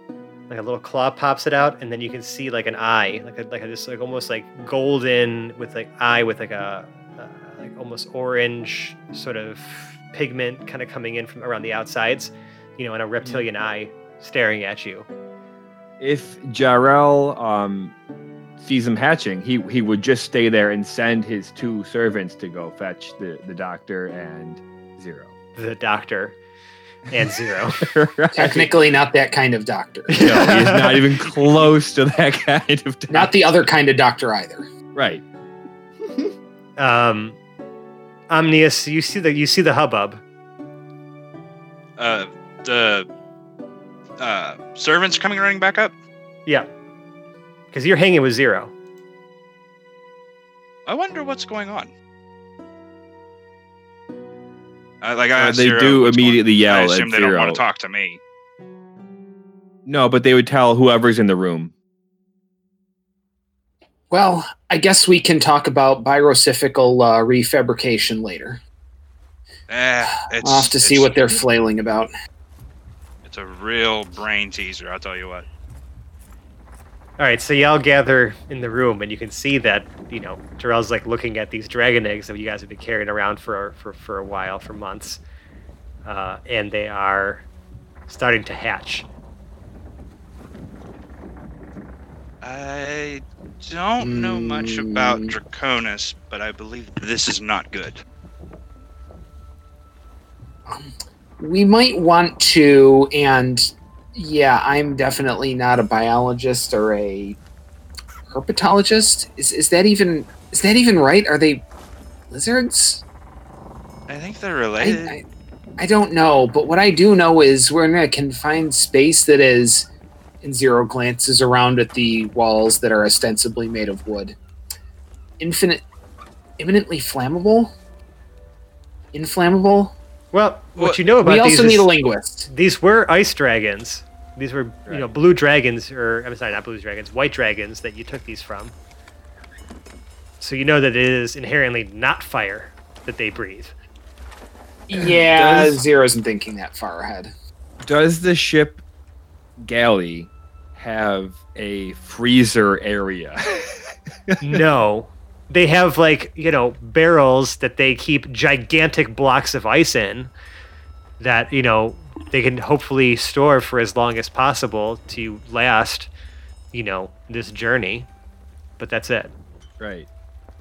like a little claw pops it out, and then you can see like an eye, like a, like a, just like almost like golden with like eye with like a uh, like almost orange sort of pigment kind of coming in from around the outsides, you know, and a reptilian eye staring at you. If Jarrell um, sees him hatching, he he would just stay there and send his two servants to go fetch the, the doctor and Zero. The doctor and Zero. Right. Technically, not that kind of doctor. No, he's not even close to that kind of doctor. Not the other kind of doctor either. right. um, Omnius, you see the you see the hubbub. Uh, the uh, servants coming running back up. Yeah, because you're hanging with Zero. I wonder what's going on. Uh, like I Uh, they Zero do what's going- immediately yell I at assume they don't want to talk to me. No, but they would tell whoever's in the room. Well, I guess we can talk about birocyphical uh, refabrication later. Eh, it's, I'll have to see what they're flailing about. It's a real brain teaser. I'll tell you what. All right, so y'all gather in the room, and you can see that you know Jarrell's like looking at these dragon eggs that you guys have been carrying around for for, for a while, for months, uh, and they are starting to hatch. I don't know much about Mm. Draconis, but I believe this is not good. We might want to, and yeah, I'm definitely not a biologist or a herpetologist. Is is that even is that even right? Are they lizards? I think they're I, related. I, I don't know, but what I do know is we're in a confined space that is, and Zero glances around at the walls that are ostensibly made of wood. Infinite, imminently flammable? Inflammable? Well, what, What- you know about we these also need is a linguist. these were ice dragons. These were you know blue dragons, or I'm sorry, not blue dragons, white dragons that you took these from. So you know that it is inherently not fire that they breathe. Yeah, Does- Zero isn't thinking that far ahead. Does the ship galley have a freezer area? no. They have like, you know, barrels that they keep gigantic blocks of ice in that, you know, they can hopefully store for as long as possible to last, you know, this journey. But that's it. right.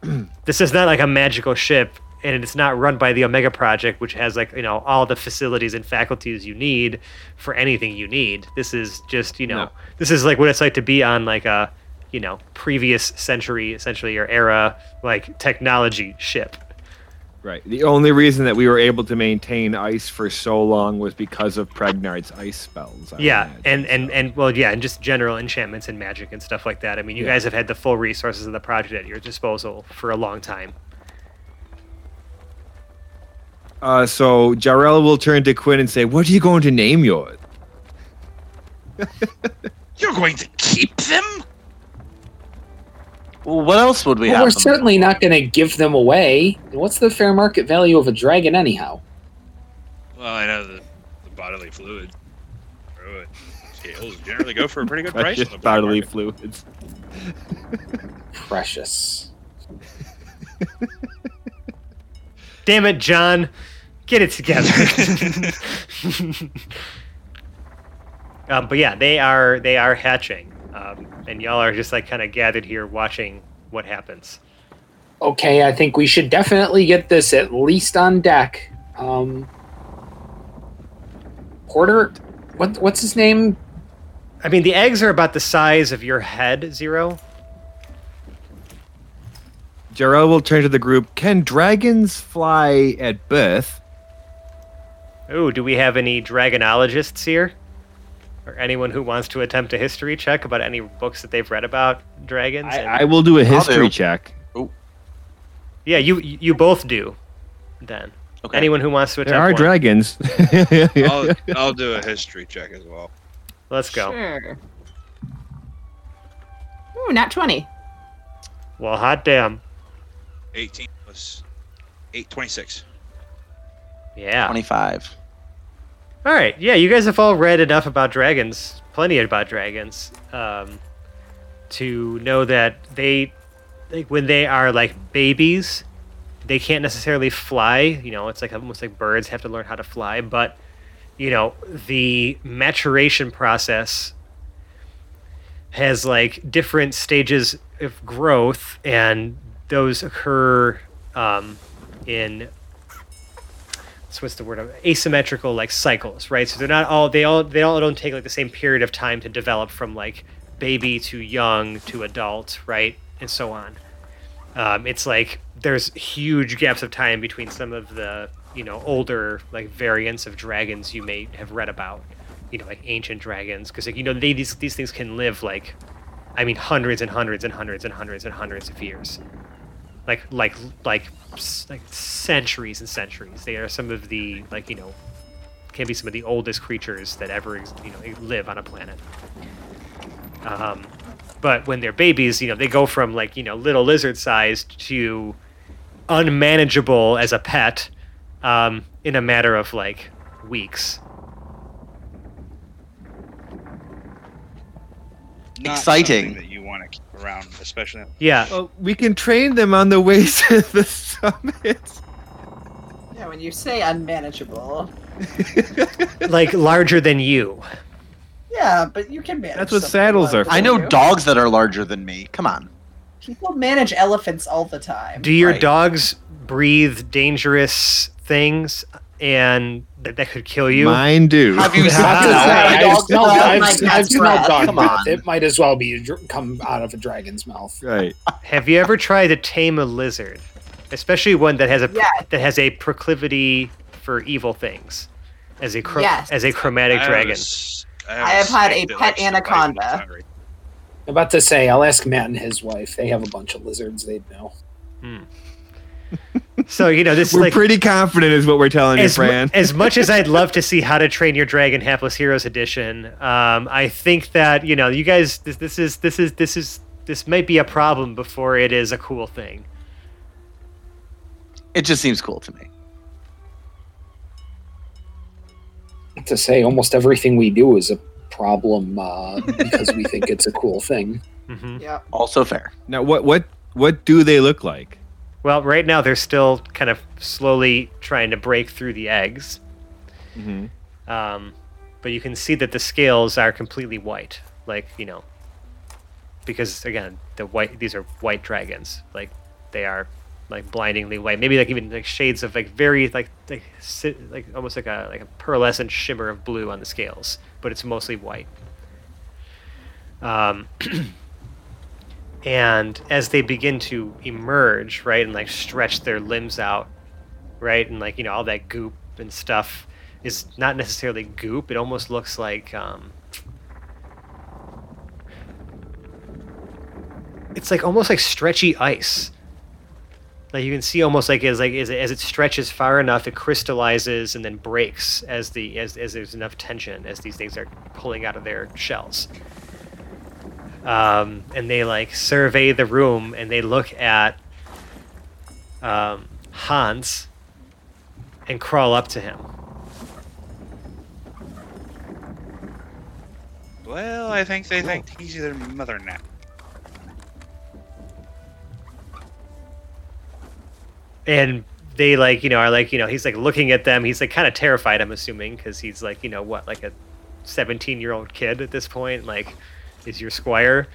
This is not like a magical ship and it's not run by the Omega Project, which has like, you know, all the facilities and faculties you need for anything you need. This is just, you know, No. this is like what it's like to be on like a, you know, previous century, essentially, or era, like technology ship. Right. The only reason that we were able to maintain ice for so long was because of Pregnard's ice spells. I yeah, imagine, and and so. and well, yeah, and just general enchantments and magic and stuff like that. I mean, you Yeah. guys have had the full resources of the project at your disposal for a long time. Uh, so Jarrell will turn to Quinn and say, "What are you going to name yours?" You're going to keep them? Well, what else would we well, have? we're them certainly not going to give them away. What's the fair market value of a dragon, anyhow? Well, I know the, the bodily fluid. Fluid Scales generally go for a pretty good price. on Precious the bodily market. fluids. Precious. Damn it, John, get it together. um, but yeah, they are they are hatching, um, and y'all are just like kind of gathered here watching what happens. Okay, I think we should definitely get this at least on deck. Um, Porter, what what's his name? I mean, the eggs are about the size of your head, Zero. Jarrell will turn to the group. Can dragons fly at birth? Oh, do we have any dragonologists here? Or anyone who wants to attempt a history check about any books that they've read about dragons. I, and- I will do a I'll history do. check. yeah, you you both do. Then Okay. anyone who wants to attempt There are one, dragons. I'll, I'll do a history check as well. let's go. Sure. Ooh, not 20. Well, hot damn. 18 plus 8, 26. Yeah. 25. All right. Yeah, you guys have all read enough about dragons, plenty about dragons, um, to know that they, like, when they are like babies, they can't necessarily fly. You know, it's like almost like birds have to learn how to fly. But, you know, the maturation process has like different stages of growth, and those occur um, in so what's the word asymmetrical like cycles right? So they're not all they all they all don't take like the same period of time to develop from like baby to young to adult right? And so on. Um, it's like there's huge gaps of time between some of the you know older like variants of dragons you may have read about you know like ancient dragons. Because like you know they, these these things can live like i mean hundreds and hundreds and hundreds and hundreds and hundreds of years like like like like centuries and centuries. They are some of the like you know can be some of the oldest creatures that ever you know live on a planet. Um, but when they're babies, you know they go from like you know little lizard sized to unmanageable as a pet um, in a matter of like weeks. Not Exciting. that you want to keep around, especially. Yeah, well, we can train them on the way to the summit. Yeah, when you say unmanageable. like larger than you. Yeah, but you can manage. That's what something saddles are for. I know you. dogs that are larger than me. Come on. People manage elephants all the time. Do your Right. dogs breathe dangerous things and that, that could kill you? Mine do. Have you I seen have to say, my I've dog smelled, I've, I've smelled dog Come breath. on. It might as well be dr- come out of a dragon's mouth. right. Have you ever tried to tame a lizard, especially one that has a Yeah. that has a proclivity for evil things, as a chro- Yes. as a chromatic I have a dragon? I have had a pet likes to bite when it's anaconda. I'm about to say, I'll ask Matt and his wife. They have a bunch of lizards. They'd know. Hmm. So you know this is We're like pretty confident, is what we're telling you, as, mu- Fran. as much as I'd love to see How to Train Your Dragon Hapless Heroes edition, um, I think that you know you guys this, this is this is this is this might be a problem before it is a cool thing. It just seems cool to me. To say, almost everything we do is a problem uh, because we think it's a cool thing. hmm Yeah. Also fair. Now, what what what do they look like? Well, right now they're still kind of slowly trying to break through the eggs, Mm-hmm. um, but you can see that the scales are completely white, like you know, because again, the white these are white dragons, like they are like blindingly white, maybe like even like shades of like very like like like almost like a like a pearlescent shimmer of blue on the scales, but it's mostly white. Um, and as they begin to emerge, right, and like stretch their limbs out, right, and like you know all that goop and stuff is not necessarily goop. It almost looks like um, it's like almost like stretchy ice. Like you can see almost like as like as, it- as it stretches far enough, it crystallizes and then breaks as the as, as there's enough tension as these things are pulling out of their shells. Um, and they like survey the room and they look at um, Hans and crawl up to him. Well, I think they think he's their mother now. and they like you know are like you know he's like looking at them he's like kind of terrified i'm assuming because he's like you know what like a 17 year old kid at this point like is your squire.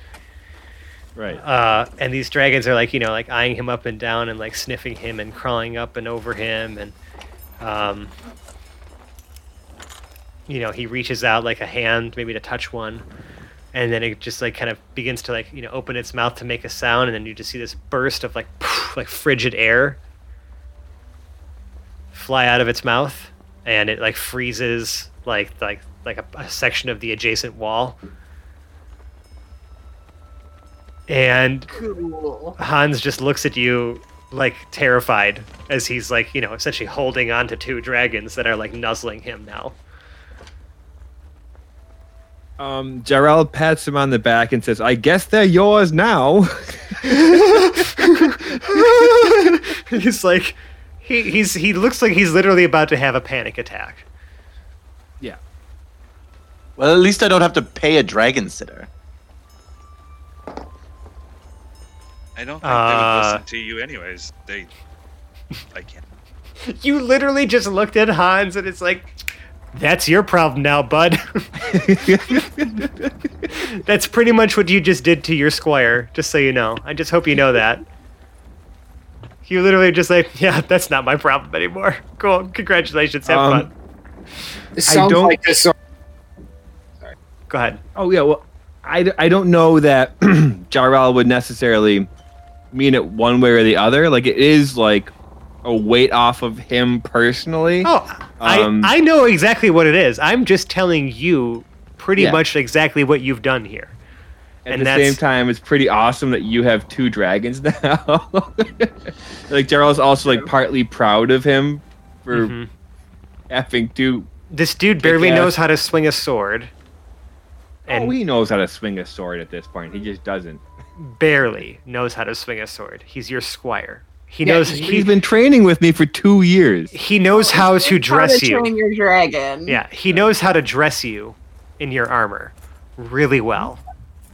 Right. uh and these dragons are like you know like eyeing him up and down and like sniffing him and crawling up and over him. And um you know he reaches out like a hand maybe to touch one. And then it just like kind of begins to like you know open its mouth to make a sound. And then you just see this burst of like like frigid air fly out of its mouth. And it like freezes like like like a, a section of the adjacent wall. And Cool. Hans just looks at you like terrified as he's like, you know, essentially holding on to two dragons that are like nuzzling him now. Um, Jarrell pats him on the back and says, "I guess they're yours now." he's like he, he's he looks like he's literally about to have a panic attack. Yeah. Well, at least I don't have to pay a dragon sitter. I don't think Uh, they would listen to you anyways. They, I can't. You literally just looked at Hans and it's like that's your problem now, bud. That's pretty much what you just did to your squire, just so you know. I just hope you know that. You literally just like, yeah, that's not my problem anymore. Cool. Congratulations. Have Um, fun. This I sounds don't- like this. Go ahead. Oh yeah, well, I, I don't know that Jarrell would necessarily mean it one way or the other. Like it is like a weight off of him personally. Oh, Um, I, I know exactly what it is. I'm just telling you pretty Yeah. much exactly what you've done here. At and the same time, it's pretty awesome that you have two dragons now. like Jarrell's also like partly proud of him for Mhm. having two. This dude barely knows how to swing a sword. And oh, he knows how to swing a sword at this point. He just doesn't. Barely knows how to swing a sword. He's your squire. He Yeah, knows he's he, been training with me for two years. he knows how to How dress to you. train your dragon. Yeah, he knows how to dress you in your armor really well.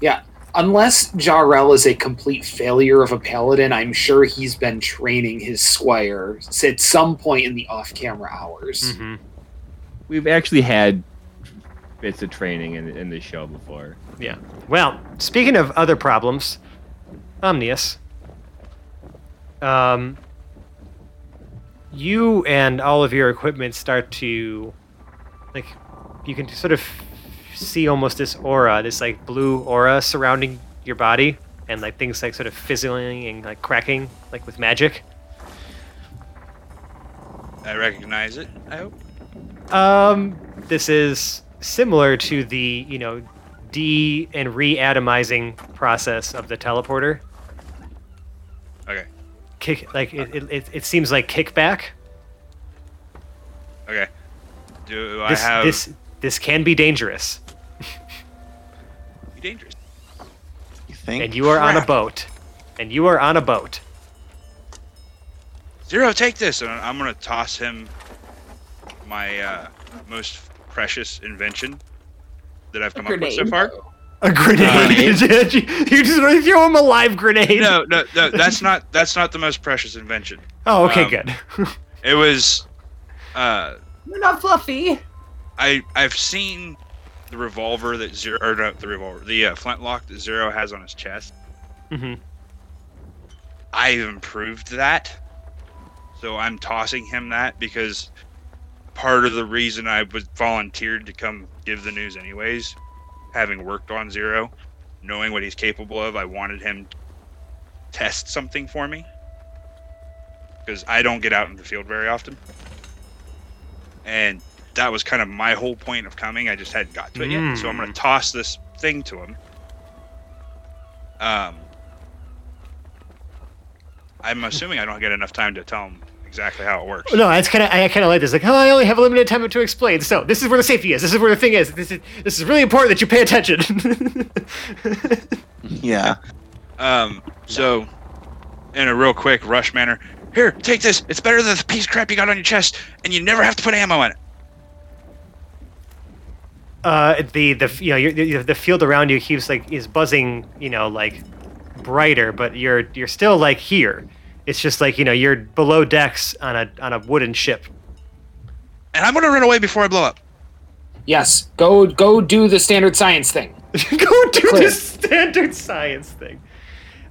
Yeah, unless Jarrell is a complete failure of a paladin, I'm sure he's been training his squire at some point in the off-camera hours. hmm We've actually had bits of training in, in the show before. Yeah. Well, speaking of other problems, Omnius, um, you and all of your equipment start to, like, you can sort of see almost this aura, this like blue aura surrounding your body, and like things like sort of fizzling and like cracking, like with magic. I recognize it. I hope. Um, this is similar to the you know de and re-atomizing process of the teleporter. Okay. Kick like it, it, it, it seems like kickback. Okay. Do This I have this this can be dangerous, be dangerous? You think? and you are on a boat, and you are on a boat. Zero, take this, and I'm gonna toss him my uh, most precious invention that I've A come up with so far. A grenade. you just want to throw him a live grenade. No, no, no. That's not that's not the most precious invention. Oh, okay, Um, good. It was. Uh, You're not fluffy. I I've seen the revolver that zero or no, the revolver the uh, flintlock that zero has on his chest. Mm hmm I've improved that, so I'm tossing him that because part of the reason I was volunteered to come give the news anyways, having worked on zero, knowing what he's capable of, I wanted him to test something for me because I don't get out in the field very often, and that was kind of my whole point of coming. I just hadn't got to it yet, so I'm going Mm. to toss this thing to him. Um, I'm assuming I don't get enough time to tell him exactly how it works. No, that's kind of I kind of like this. Like, oh, I only have a limited time to explain. So this is where the safety is. This is where the thing is. This is this is really important that you pay attention. yeah. Um, so, in a real quick rush manner, here, take this. It's better than the piece of crap you got on your chest, and you never have to put ammo in it. uh, the the you know you're, the field around you keeps like is buzzing. You know, like brighter, but you're you're still like here. It's just like you know you're below decks on a on a wooden ship. And I'm gonna run away before I blow up. Yes, go go do the standard science thing. Go do Clear. the standard science thing.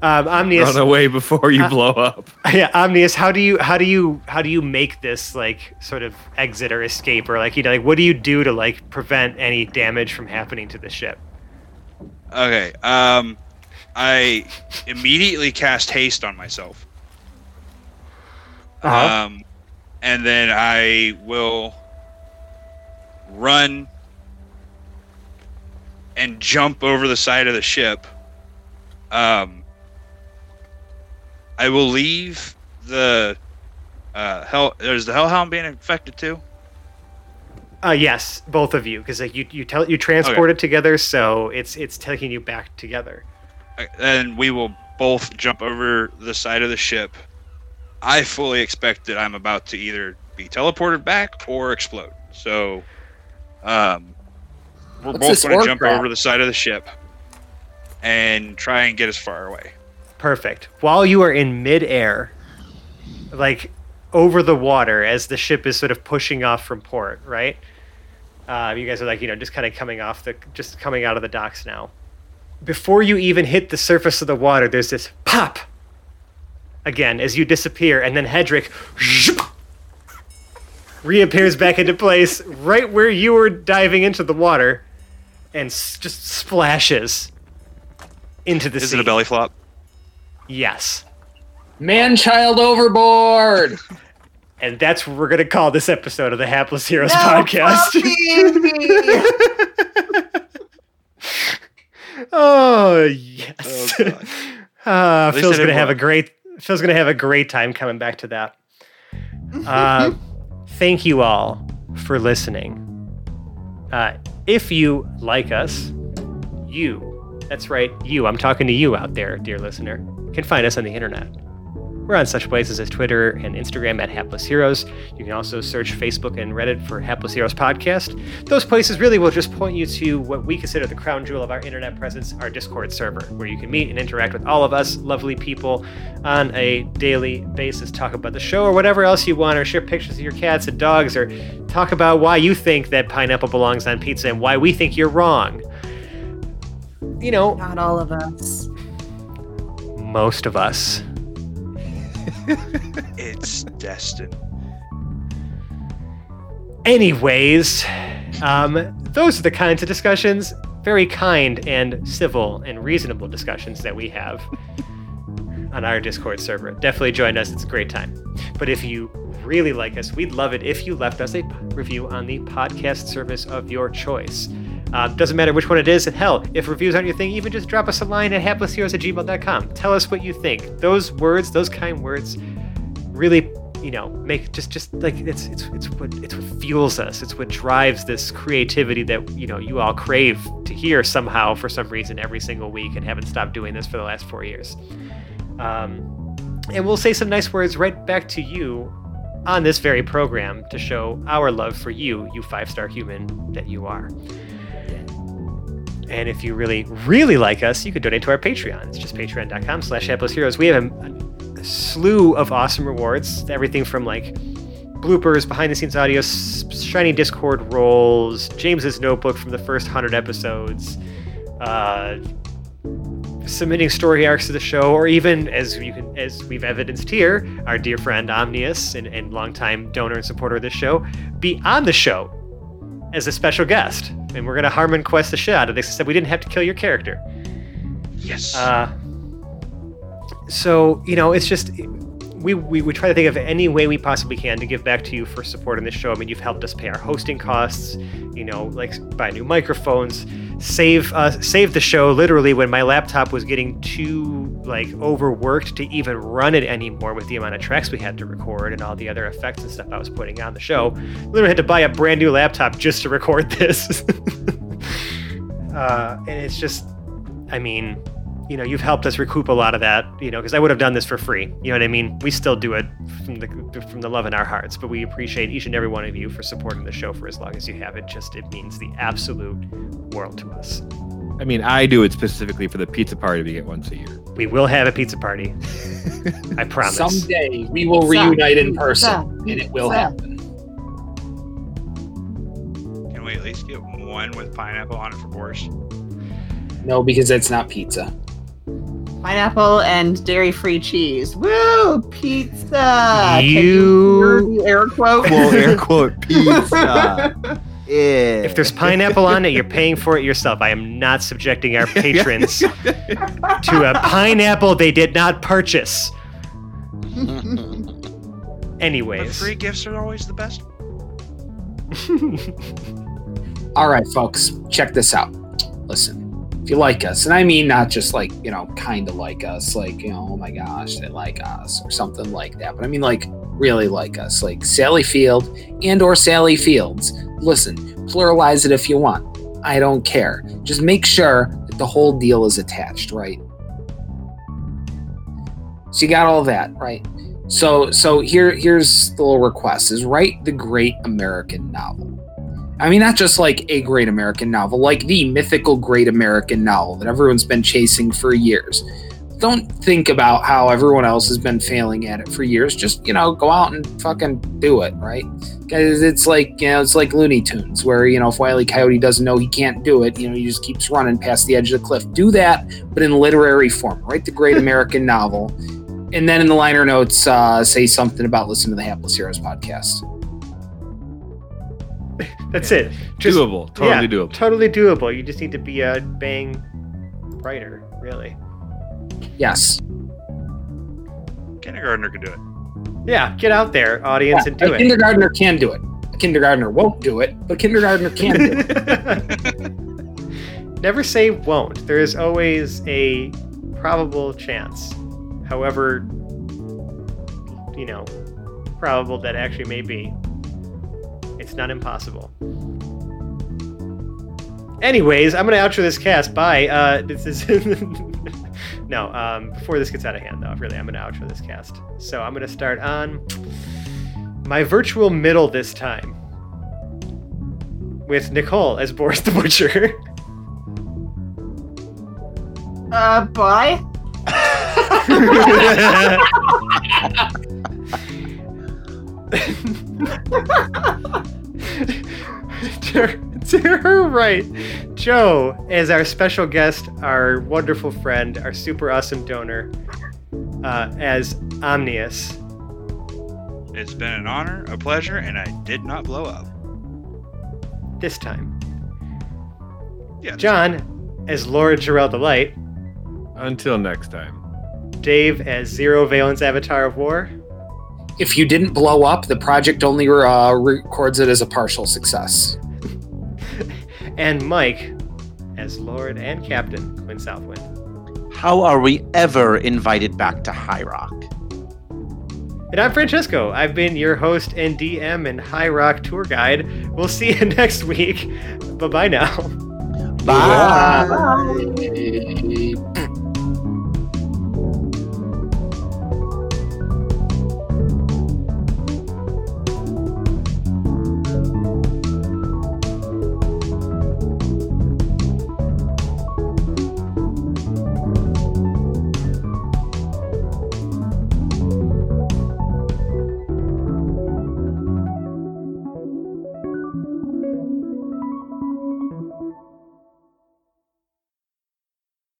Um, Omnius, Run away before you Uh, blow up. yeah, Omnius, how do you how do you how do you make this like sort of exit or escape or like you know like what do you do to like prevent any damage from happening to the ship? Okay. Um, I immediately cast haste on myself. Uh-huh. Um, and then I will run and jump over the side of the ship. Um, I will leave the uh, hell. Is the Hellhound being infected too? Uh, yes, both of you, because like you you tell you transported together, so it's it's taking you back together. Uh, And we will both jump over the side of the ship. I fully expect that I'm about to either be teleported back or explode. So, um, we're What's both going to jump crap? over the side of the ship and try and get as far away. Perfect. While you are in midair, like over the water, as the ship is sort of pushing off from port, right? Uh, you guys are like, you know, just kind of coming off the, just coming out of the docks now. Before you even hit the surface of the water, there's this pop again as you disappear, and then Hedrick reappears back into place right where you were diving into the water, and s- just splashes into the sea. Is sea. it a belly flop? Yes. Man child overboard. And that's what we're going to call this episode of the Hapless Heroes No, podcast. oh, yes. Oh, God. Uh, Phil's going to have a great Phil's going to have a great time coming back to that. Uh, thank you all for listening. Uh, if you like us, you, that's right, you, I'm talking to you out there, dear listener, can find us on the internet. We're on such places as Twitter and Instagram at Hapless Heroes. You can also search Facebook and Reddit for Hapless Heroes Podcast. Those places really will just point you to what we consider the crown jewel of our internet presence, our Discord server, where you can meet and interact with all of us lovely people on a daily basis, talk about the show or whatever else you want, or share pictures of your cats and dogs, or talk about why you think that pineapple belongs on pizza and why we think you're wrong. You know, Not all of us. most of us. It's destined. Anyways, um, those are the kinds of discussions, very kind and civil and reasonable discussions that we have on our Discord server. Definitely join us, it's a great time. But if you really like us, we'd love it if you left us a review on the podcast service of your choice. Uh, doesn't matter which one it is, and hell, if reviews aren't your thing, even just drop us a line at haplessheroes at gmail.com. Tell us what you think. Those words, those kind words, really you know make just just like it's it's it's what it's what fuels us it's what drives this creativity that you know you all crave to hear somehow for some reason every single week and haven't stopped doing this for the last four years um, and we'll say some nice words right back to you on this very program to show our love for you you five star human that you are and if you really really like us you could donate to our patreon. It's just patreon.com slash heroes we have a, a slew of awesome rewards. Everything from like bloopers behind the scenes audio shiny discord roles james's notebook from the first 100 episodes uh, submitting story arcs to the show or even as you can as we've evidenced here our dear friend omnius and, and longtime donor and supporter of this show be on the show as a special guest and we're going to HarmonQuest the shit out of this except we didn't have to kill your character Yes. uh, so you know, it's just we, we we try to think of any way we possibly can to give back to you for supporting this show. I mean, you've helped us pay our hosting costs, you know, like buy new microphones, save uh, save the show. Literally, when my laptop was getting too like overworked to even run it anymore with the amount of tracks we had to record and all the other effects and stuff I was putting on the show, literally had to buy a brand new laptop just to record this. uh, and it's just, I mean, you know, you've helped us recoup a lot of that, you know, because I would have done this for free. You know what I mean? We still do it from the from the love in our hearts, but we appreciate each and every one of you for supporting the show for as long as you have. It just it means the absolute world to us. I mean, I do it specifically for the pizza party we get once a year. We will have a pizza party. I promise. Someday we will Sa- reunite in sa- person, and it will sa- happen. Can we at least get one with pineapple on it for Boris? No, because that's not pizza. Pineapple and dairy-free cheese. Woo! Pizza. Can You- hear the air quote. Well, air quote pizza. Yeah. If there's pineapple on it, you're paying for it yourself. I am not subjecting our patrons to a pineapple they did not purchase. But Anyways. free gifts are always the best. All right, folks, check this out. listen, if you like us, and I mean not just like, you know, kind of like us, like, you know, oh my gosh, they like us or something like that, but I mean like really like us, like Sally Field and or Sally Fields. Listen, pluralize it if you want. I don't care. Just make sure that the whole deal is attached, right? So you got all that, right? So so here here's the little request is write the great American novel. I mean not just like a great American novel, like the mythical great American novel that everyone's been chasing for years. Don't think about how everyone else has been failing at it for years. Just, you know, go out and fucking do it, right? Because it's like, you know, it's like Looney Tunes, where, you know, if Wiley Coyote doesn't know he can't do it, you know, he just keeps running past the edge of the cliff. Do that, but in literary form. Write the great American novel and then in the liner notes, uh, say something about listening to the Hapless Heroes podcast. That's it. Just, doable. Totally yeah, doable. Totally doable. You just need to be a bang writer, really. Yes. Kindergartner can do it. Yeah, get out there, audience, Yeah, and do a it. kindergartner can do it. A kindergartner won't do it, but kindergartner can do it. Never say won't. There is always a probable chance. However, you know, probable that actually may be. It's not impossible. Anyways, I'm gonna outro this cast. Bye. Uh, this is no. Um, before this gets out of hand, though, really, I'm gonna outro this cast. So I'm gonna start on my virtual middle this time with Nicole as Boris the Butcher. Uh, bye. to, to her right, Joe is our special guest, our wonderful friend, our super awesome donor, uh, as Omnius. It's been an honor, a pleasure, and I did not blow up. This time, Yeah. John as Lord Jarrell the Light, Until next time. Dave as Zero Valence Avatar of War, If you didn't blow up, the project only uh, records it as a partial success. and Mike as Lord and Captain Quinn Southwind. How are we ever invited back to High Rock? And I'm Francesco. I've been your host and DM and High Rock tour guide. We'll see you next week. Bye bye now. Bye. Bye.